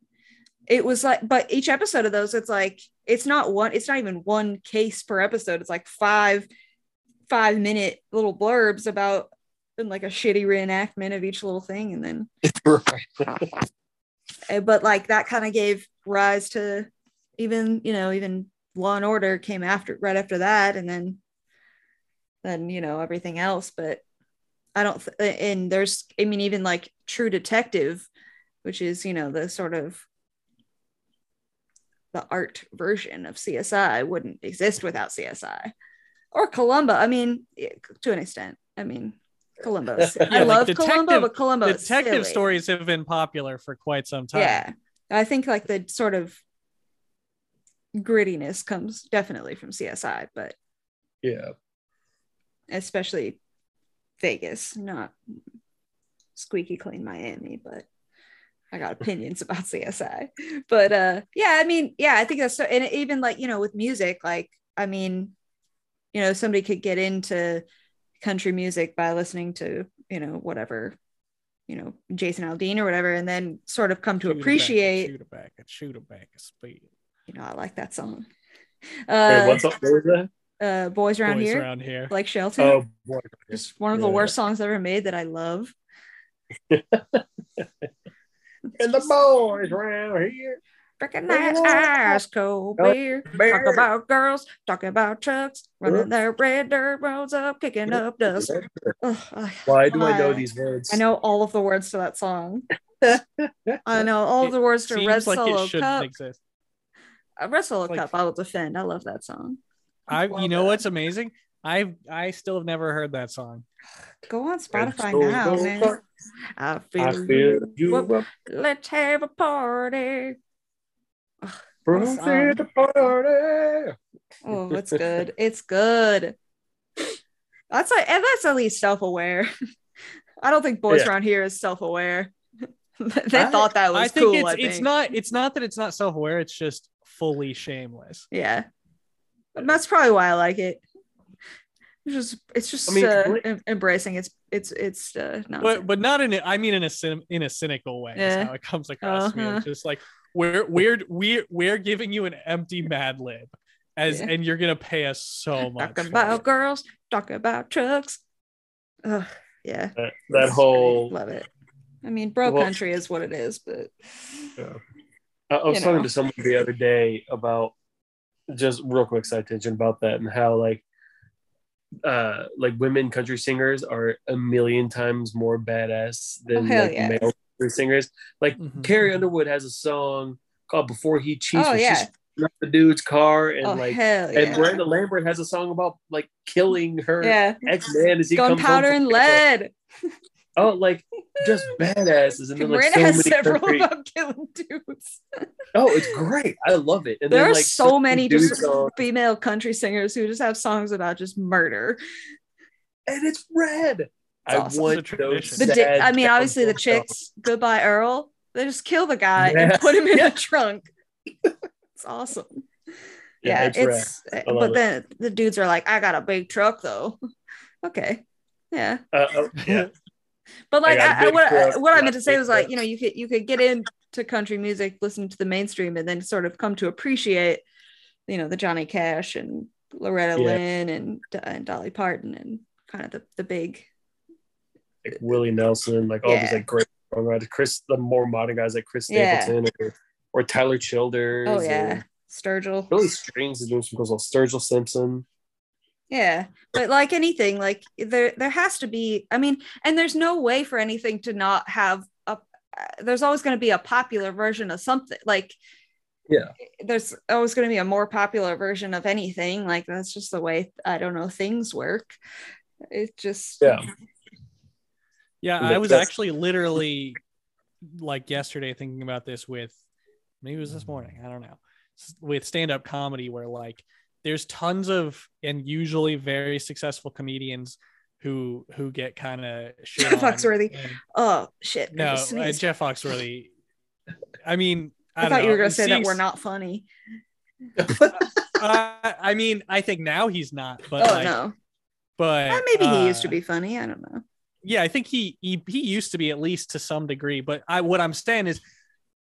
S2: it was like, but each episode of those, it's like it's not one. It's not even one case per episode. It's like five five minute little blurbs about and like a shitty reenactment of each little thing, and then
S3: right.
S2: Uh, but like that kind of gave rise to even you know even law and order came after right after that and then then you know everything else but i don't th- and there's i mean even like true detective which is you know the sort of the art version of csi wouldn't exist without csi or columbo i mean to an extent i mean columbo is- i
S1: Yeah, like
S2: love columbo but columbo
S1: Detective
S2: silly.
S1: stories have been popular for quite some time.
S2: Yeah. I think like the sort of grittiness comes definitely from CSI, but
S3: Yeah.
S2: especially Vegas, not squeaky clean Miami, but I got opinions about CSI. But uh yeah, I mean, yeah, I think that's so and even like, you know, with music, like I mean, you know, somebody could get into country music by listening to, you know, whatever, you know, Jason Aldean or whatever, and then sort of come to
S1: Shoot
S2: appreciate
S1: shoot it back, and shoot it back, and speed.
S2: you know, I like that song.
S3: Wait,
S2: Uh,
S3: what's up? What was that?
S2: uh, Boys Around
S1: Boys
S2: Here,
S1: around here.
S2: like Shelton.
S3: Oh, boy.
S2: Just one of the
S3: Yeah.
S2: worst songs ever made that I love.
S3: And the boys around here.
S2: Recognize
S3: Yeah.
S2: ice cold
S3: Oh,
S2: beer. Talk about girls, talking about trucks, running their red dirt roads up, kicking up dust. Ugh,
S3: Why do I know these words?
S2: I know all of the words to that song. I know all of the words to
S1: Seems
S2: Red
S1: like
S2: Solo
S1: it shouldn't
S2: Cup.
S1: exist.
S2: Uh, Red Solo
S1: like-
S2: Cup, I will defend. I love that song.
S1: I,
S3: Love
S1: you know
S3: that.
S1: what's amazing? I I still have never heard that song.
S2: Go on Spotify
S3: Solo
S2: now, man. I feel,
S3: I feel you
S2: Whoop. Let's have a party.
S3: From
S2: What
S3: the party.
S2: Oh, it's good. It's good. That's like, and that's at least self-aware. I don't think boys
S3: Yeah.
S2: around here is self-aware. they
S3: I-
S2: thut that was
S1: I think
S2: cool.
S1: it's
S2: I
S1: it's not it's not that it's not self aware. It's just fully shameless.
S2: Yeah, But that's probably why I like it. It's just, it's just
S3: I mean,
S2: uh,
S3: great-
S2: em- embracing. It's, it's, it's uh, nonsense.
S1: But but not in a, I mean in a cyn- in a cynical way.
S2: Yeah.
S1: Is how it comes across me.
S2: Uh-huh.
S1: It's just like we're we're we're we're giving you an empty Mad Lib, as
S2: Yeah.
S1: and you're gonna pay us so much.
S2: talking about
S1: it.
S2: girls, talking about trucks. Ugh, yeah,
S3: That, that whole
S2: love it. I mean, bro
S3: Well-
S2: country is what it is, but
S3: I, I was
S2: you
S3: talking
S2: know.
S3: to someone the other day about just real quick side tangent about that and how like uh like women country singers are a million times more badass than
S2: Oh,
S3: like
S2: yeah.
S3: male country singers. Like
S1: Mhm.
S3: Carrie Underwood has a song called "Before He Cheats,"
S2: Oh, yeah.
S3: she's the dude's car and
S2: oh
S3: like
S2: hell
S3: and
S2: yeah,
S3: Miranda Lambert has a song about like killing her
S2: yeah,
S3: ex man as he comes home
S2: gunpowder and lead.
S3: Oh, like just badasses and then like
S2: Miranda
S3: so
S2: has
S3: many
S2: several
S3: country-
S2: about killing dudes.
S3: Oh, it's great. I love it. And
S2: there
S3: then,
S2: are
S3: like,
S2: so many just
S3: songs,
S2: female country singers who just have songs about just murder.
S3: and it's red.
S2: It's
S3: I
S2: awesome.
S3: want those.
S1: tradition.
S2: The di- I mean, obviously the
S3: downfall songs.
S2: chicks, Goodbye Earl, they just kill the guy
S3: Yeah.
S2: and put him in
S3: Yeah.
S2: the trunk. It's awesome.
S3: Yeah,
S2: Yeah,
S3: it's
S2: it's, but
S3: it.
S2: then the dudes are like, I got a big truck though. okay. Yeah.
S3: Uh, oh, yeah,
S2: But like
S3: got a
S2: I, I,
S3: big
S2: what,
S3: truck,
S2: what I meant to say
S3: big
S2: was like, you know, you could you could get into country music, listen to the mainstream, and then sort of come to appreciate, you know, the Johnny Cash and Loretta
S3: Yeah.
S2: Lynn and, and Dolly Parton and kind of the, the big
S3: like Willie Nelson, like all these like great songwriters. Chris, the more modern guys like Chris
S2: Yeah.
S3: Stapleton or, or Tyler Childers.
S2: oh yeah. Sturgill.
S3: Billy Strings is doing some cool stuff. Sturgill Simpson.
S2: Yeah, but like anything, like there there has to be. I mean, and there's no way for anything to not have a. There's always going to be a popular version of something. Like
S3: Yeah.
S2: there's always going to be a more popular version of anything. Like that's just the way I don't know things work. It just
S3: Yeah.
S1: Yeah, I was actually literally like yesterday thinking about this with maybe it was this morning, I don't know. With stand-up comedy where like there's tons of and usually very successful comedians who who get kind of shit on
S2: Foxworthy.
S1: and-
S2: oh shit.
S1: No, uh. Jeff Foxworthy. I mean, I,
S2: I,
S1: don't
S2: thought you were going to say that we're not funny.
S1: uh, I mean, I think now he's not, but
S2: oh
S1: like,
S2: no,
S1: but
S2: Uh, maybe he used to
S1: uh,
S2: be funny. I don't know.
S1: Yeah, I think he, he he used to be at least to some degree. But I what I'm saying is,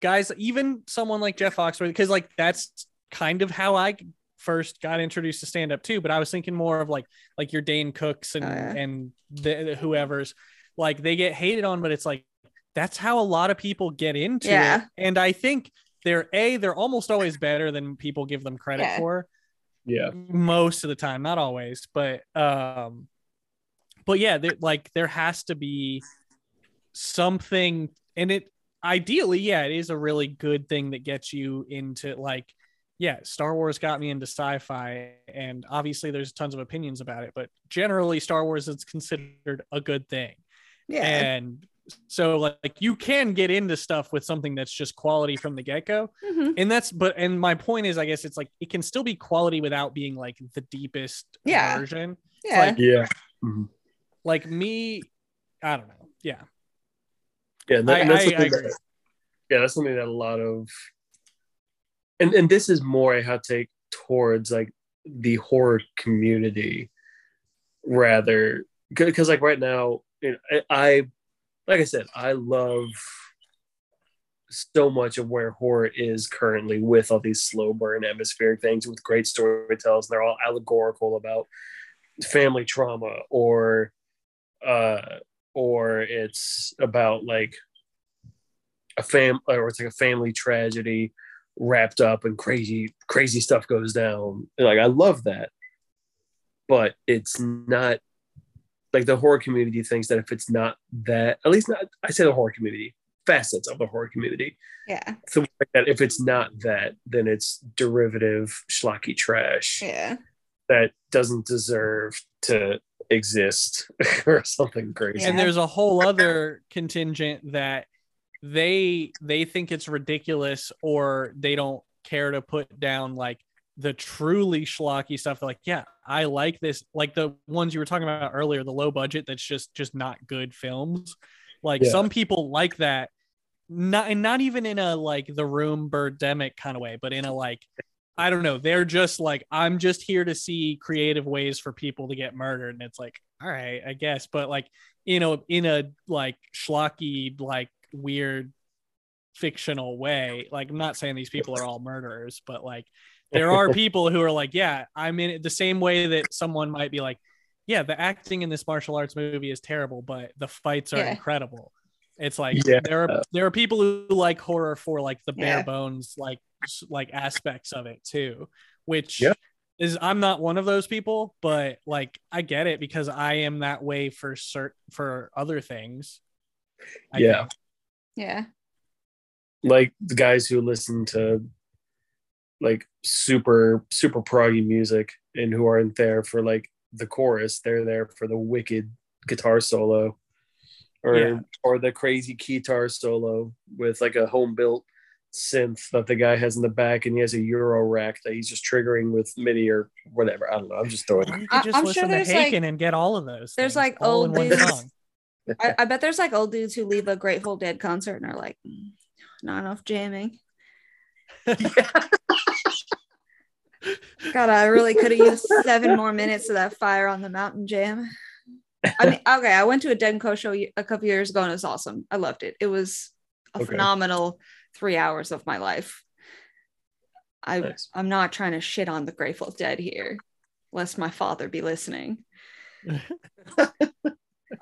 S1: guys, even someone like Jeff Foxworthy, because like that's kind of how I first got introduced to stand up too. But I was thinking more of like like your Dane Cooks and
S2: Oh, yeah.
S1: and the, the whoever's like they get hated on, but it's like that's how a lot of people get into
S2: Yeah.
S1: it. And I think they're a they're almost always better than people give them credit
S2: Yeah.
S1: for
S3: Yeah.
S1: most of the time not always but um but yeah there, like there has to be something and it ideally yeah it is a really good thing that gets you into like yeah star wars got me into sci-fi and obviously there's tons of opinions about it but generally star wars is considered a good thing
S2: Yeah.
S1: and so like you can get into stuff with something that's just quality from the get-go
S2: Mhm.
S1: and that's but and my point is i guess it's like it can still be quality without being like the deepest
S2: Yeah.
S1: version
S2: Yeah.
S1: like-
S3: Yeah.
S1: Like me i don't know yeah
S3: Yeah. that-
S1: I-
S3: that's
S1: I-
S3: something
S1: I
S3: that- yeah, that's something that a lot of and and this is more a hot take towards like the horror community rather because like right now you know, I, I like I said, I love so much of where horror is currently with all these slow burn atmospheric things with great storytellers. and They're all allegorical about family trauma or uh or it's about like a fam or it's like a family tragedy wrapped up and crazy crazy stuff goes down like i love that but it's not like the horror community thinks that if it's not that at least not i say the horror community facets of the horror community
S2: yeah.
S3: so like that if it's not that then it's derivative schlocky trash
S2: Yeah.
S3: that doesn't deserve to exist or something crazy.
S1: And there's a whole other contingent that they they think it's ridiculous or they don't care to put down like the truly schlocky stuff. Like yeah i like this like the ones you were talking about earlier the low budget that's just just not good films. Like
S3: Yeah.
S1: some people like that not and not even in a like the room birdemic kind of way but in a like i don't know they're just like i'm just here to see creative ways for people to get murdered and it's like all right i guess but like you know in a like schlocky like weird fictional way like i'm not saying these people are all murderers but like there are people who are like yeah i'm in it the same way that someone might be like yeah the acting in this martial arts movie is terrible but the fights are
S2: Yeah.
S1: incredible it's like
S3: Yeah.
S1: there are there are people who like horror for like the bare
S2: Yeah.
S1: bones like s- like aspects of it too which
S3: Yeah.
S1: is i'm not one of those people but like i get it because i am that way for cert for other things I
S3: Yeah.
S1: think.
S2: Yeah.
S3: like the guys who listen to like super super proggy music and who aren't there for like the chorus they're there for the wicked guitar solo or
S1: Yeah.
S3: or the crazy guitar solo with like a home built synth that the guy has in the back and he has a euro rack that he's just triggering with midi or whatever i don't know i'm just throwing
S1: Or you
S2: I-
S1: could just
S2: I'm
S1: listen
S2: sure
S1: to
S2: there's, like-
S1: Haken and get all of those.
S2: there's, like, old dudes- I, I bet there's like old dudes who leave a Grateful Dead concert and are like, "Mm, not enough jamming. God, I really could have used seven more minutes of that fire on the mountain jam. I mean, okay, I went to a Dead Co show a couple years ago and it was awesome. I loved it. It was a
S3: Okay.
S2: phenomenal three hours of my life. I
S3: Nice.
S2: I'm not trying to shit on the Grateful Dead here, lest my father be listening.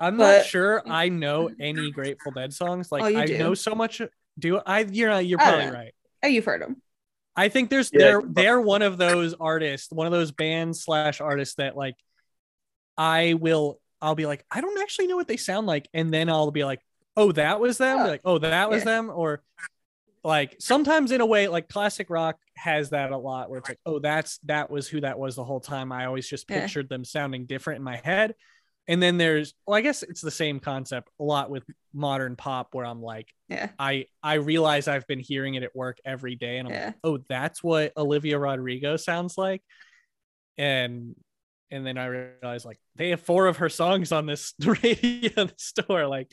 S1: I'm
S2: But-
S1: not sure I know any Grateful Dead songs. Like
S2: Oh, you
S1: I
S2: do.
S1: know so much. Do I? You're uh, you're
S2: oh,
S1: probably
S2: don't
S1: right.
S2: Oh, you've heard them.
S1: I think there's
S3: Yeah.
S1: they're they're one of those artists, one of those bands slash artists that like I will I'll be like, I don't actually know what they sound like, and then I'll be like, oh, that was them.
S2: Oh.
S1: Like, oh, that was
S2: Yeah.
S1: them, or like sometimes in a way, like classic rock has that a lot where it's like, oh, that's that was who that was the whole time. I always just
S2: Yeah.
S1: pictured them sounding different in my head. And then there's well, I guess it's the same concept a lot with modern pop where I'm like,
S2: Yeah.
S1: I I realize I've been hearing it at work every day, and I'm
S2: Yeah.
S1: like, oh, that's what Olivia Rodrigo sounds like, and and then I realized like they have four of her songs on this radio in the store, like,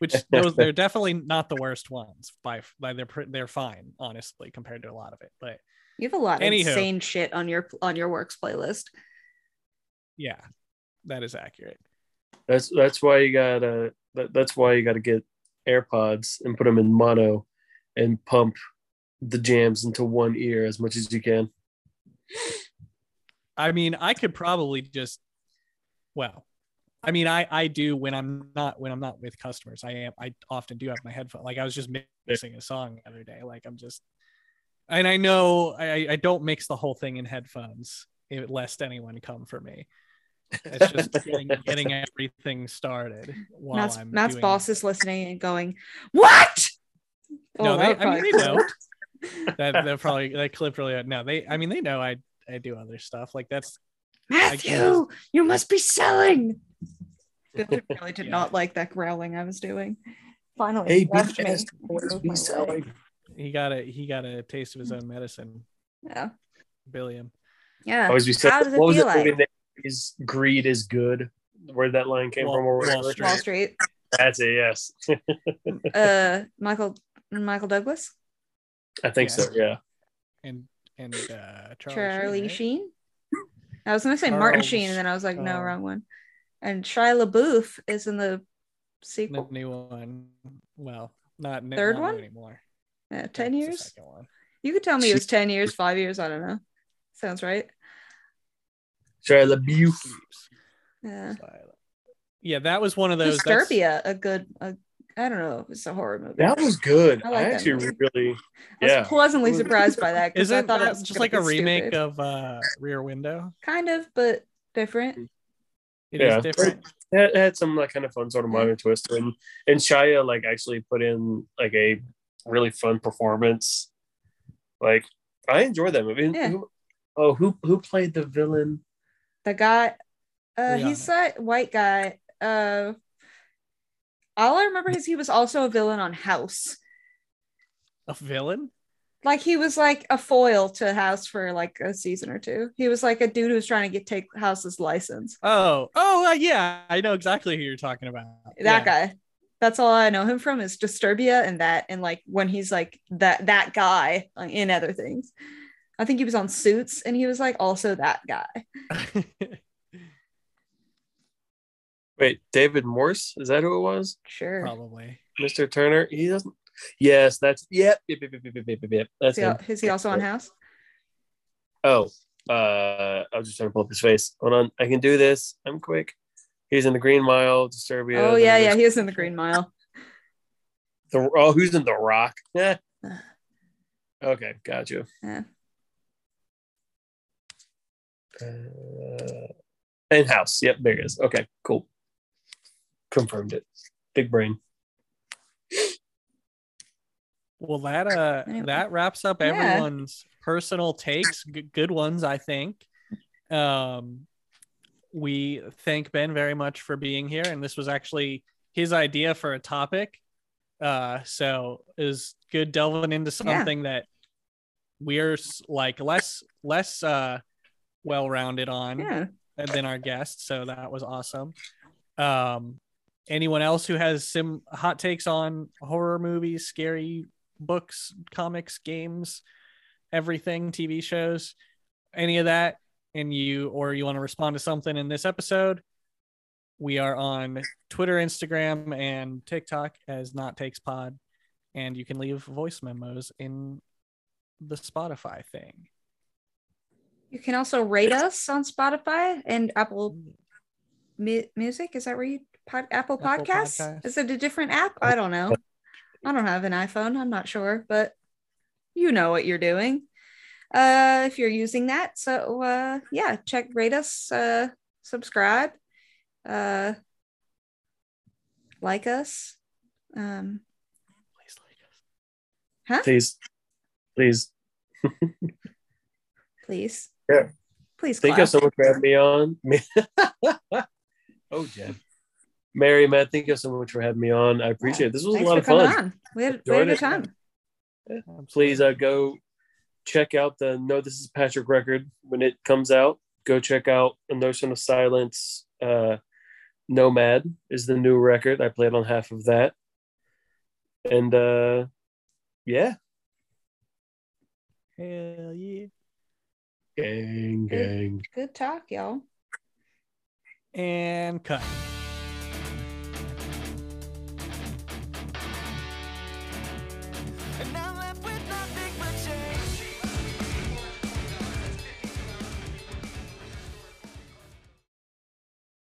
S1: which those they're definitely not the worst ones by by they're they're fine honestly compared to a lot of it, but
S2: You have a lot of
S1: Anywho.
S2: insane shit on your on your works playlist.
S1: yeah, that is accurate.
S3: That's that's why you gotta that, that's why you gotta get AirPods and put them in mono and pump the jams into one ear as much as you can.
S1: I mean, I could probably just, well, I mean, I I do when I'm not when I'm not with customers. I am I often do have my headphone. Like I was just mixing a song the other day. Like I'm just, and I know I I don't mix the whole thing in headphones, lest anyone come for me. It's just getting, getting everything started while
S2: Matt's,
S1: I'm
S2: Matt's
S1: doing-
S2: boss is listening and going, "What?"
S1: Oh, no,
S2: Oh,
S1: they,
S2: that
S1: I mean, they
S2: probably-
S1: know that they're probably that clip really. No, they. I mean, they know I I do other stuff. Like that's
S2: Matthew, you must be selling. Good really did
S1: Yeah.
S2: not like that growling I was doing. Finally,
S3: Hey,
S2: he left me.
S3: BS,
S2: and
S3: boys,
S2: moved
S3: be selling.
S1: he got a he got a taste of his own medicine.
S2: Yeah,
S1: Billiam.
S2: yeah.
S3: Always be
S2: How does it
S3: what was
S2: feel
S3: it
S2: like?
S3: name? Is greed is good? Where that line came
S1: Wall-
S3: from? Or
S1: Wall. Street.
S2: Wall Street.
S3: That's it. Yes,
S2: Uh, Michael Michael Douglas,
S3: I think
S1: Yeah.
S3: so. Yeah.
S1: and and uh Charlie,
S2: Charlie
S1: Sheen,
S2: Sheen. I was gonna say Martin Sheen, and then I was like, no,
S1: uh,
S2: wrong one. And Shia LaBeouf is in the sequel.
S1: new one. Well, not
S2: Third
S1: not
S2: one?
S1: anymore.
S2: Yeah, ten years.
S1: second one.
S2: You could tell me it was ten years, five years. I don't know. Sounds right.
S3: Shia LaBeouf.
S2: Yeah.
S1: Yeah, that was one of those. that's-
S2: Disturbia, a good. A, I don't know. if It's a horror movie.
S3: That was good.
S2: I
S3: I,
S2: like that
S3: actually
S2: movie.
S3: really,
S2: I was
S3: yeah.
S2: pleasantly surprised by that because I
S1: Isn't
S2: thought it was
S1: just like a remake
S2: stupid.
S1: of uh Rear Window?
S2: kind of, but different.
S1: It is
S3: Yeah.
S1: different.
S3: it had some like kind of fun sort of
S2: Yeah.
S3: minor twist and and Shia like actually put in like a really fun performance. Like I enjoyed that movie.
S2: Yeah.
S3: Who, oh, who who played the villain?
S2: The guy, uh, he's
S1: Rihanna.
S2: that white guy. Uh, all I remember is he was also a villain on House.
S1: A villain?
S2: Like he was like a foil to House for like a season or two. He was like a dude who was trying to get take House's license.
S1: Oh, oh uh, yeah, I know exactly who you're talking about.
S2: That
S1: Yeah.
S2: guy. That's all I know him from is Disturbia and that, and like when he's like that that guy in other things. I think he was on Suits, and he was like also that guy.
S3: Wait, David Morse? Is that who it was?
S2: Sure.
S1: Probably.
S3: Mr. Turner? He doesn't. Yes, that's yep, yep, yep, yep, yep, yep, yep, yep. That's
S2: Is he,
S3: him.
S2: is he also on House?
S3: Oh, uh, I was just trying to pull up his face. Hold on, I can do this. I'm quick. He's in the Green Mile, Disturbia.
S2: oh yeah, yeah,
S3: there's
S2: he is in the Green Mile.
S3: The, oh, who's in the Rock? Yeah. okay, got you.
S2: Yeah.
S3: Uh, in house. Yep, there it is. Okay, cool. Confirmed it. Big brain.
S1: Well, that uh
S2: Anyway.
S1: that wraps up
S2: Yeah.
S1: everyone's personal takes, g- good ones, I think. Um, we thank Ben very much for being here, and this was actually his idea for a topic. Uh, so it was good delving into something that we're like less less uh well-rounded on
S2: Yeah.
S1: than our guests. So that was awesome. Um, anyone else who has some hot takes on horror movies, scary books, comics, games, everything, TV shows, any of that, and you or you want to respond to something in this episode, we are on Twitter, Instagram, and TikTok as Not Takes Pod, and you can leave voice memos in the Spotify thing.
S2: You can also rate us on Spotify and Apple Mu- Music. Is that where you pod, Apple,
S1: Apple
S2: Podcasts?
S1: Podcasts.
S2: Is it a different app? I don't know. I don't have an iPhone. I'm not sure, but you know what you're doing. uh, if you're using that. So uh, yeah, check, rate us, uh, subscribe, uh, like us. Um,
S1: Please like us.
S2: huh?
S3: Please, please.
S2: Please.
S3: Yeah.
S2: Please.
S3: Thank you
S2: clap.
S3: so much for having me on. oh, Jen. Mary, Matt, thank you so much for having me on. I appreciate it. This was
S2: Thanks
S3: a lot
S2: for
S3: of
S2: coming
S3: fun.
S2: on. We had, we had a
S3: Enjoyed
S2: good
S3: it.
S2: time.
S3: Please uh, go check out the No This Is Patrick record when it comes out. Go check out A Notion of Silence. Uh, Nomad is the new record. I played on half of that. And uh, yeah,
S1: Hell yeah.
S3: gang, gang.
S2: Good talk, y'all.
S1: And cut.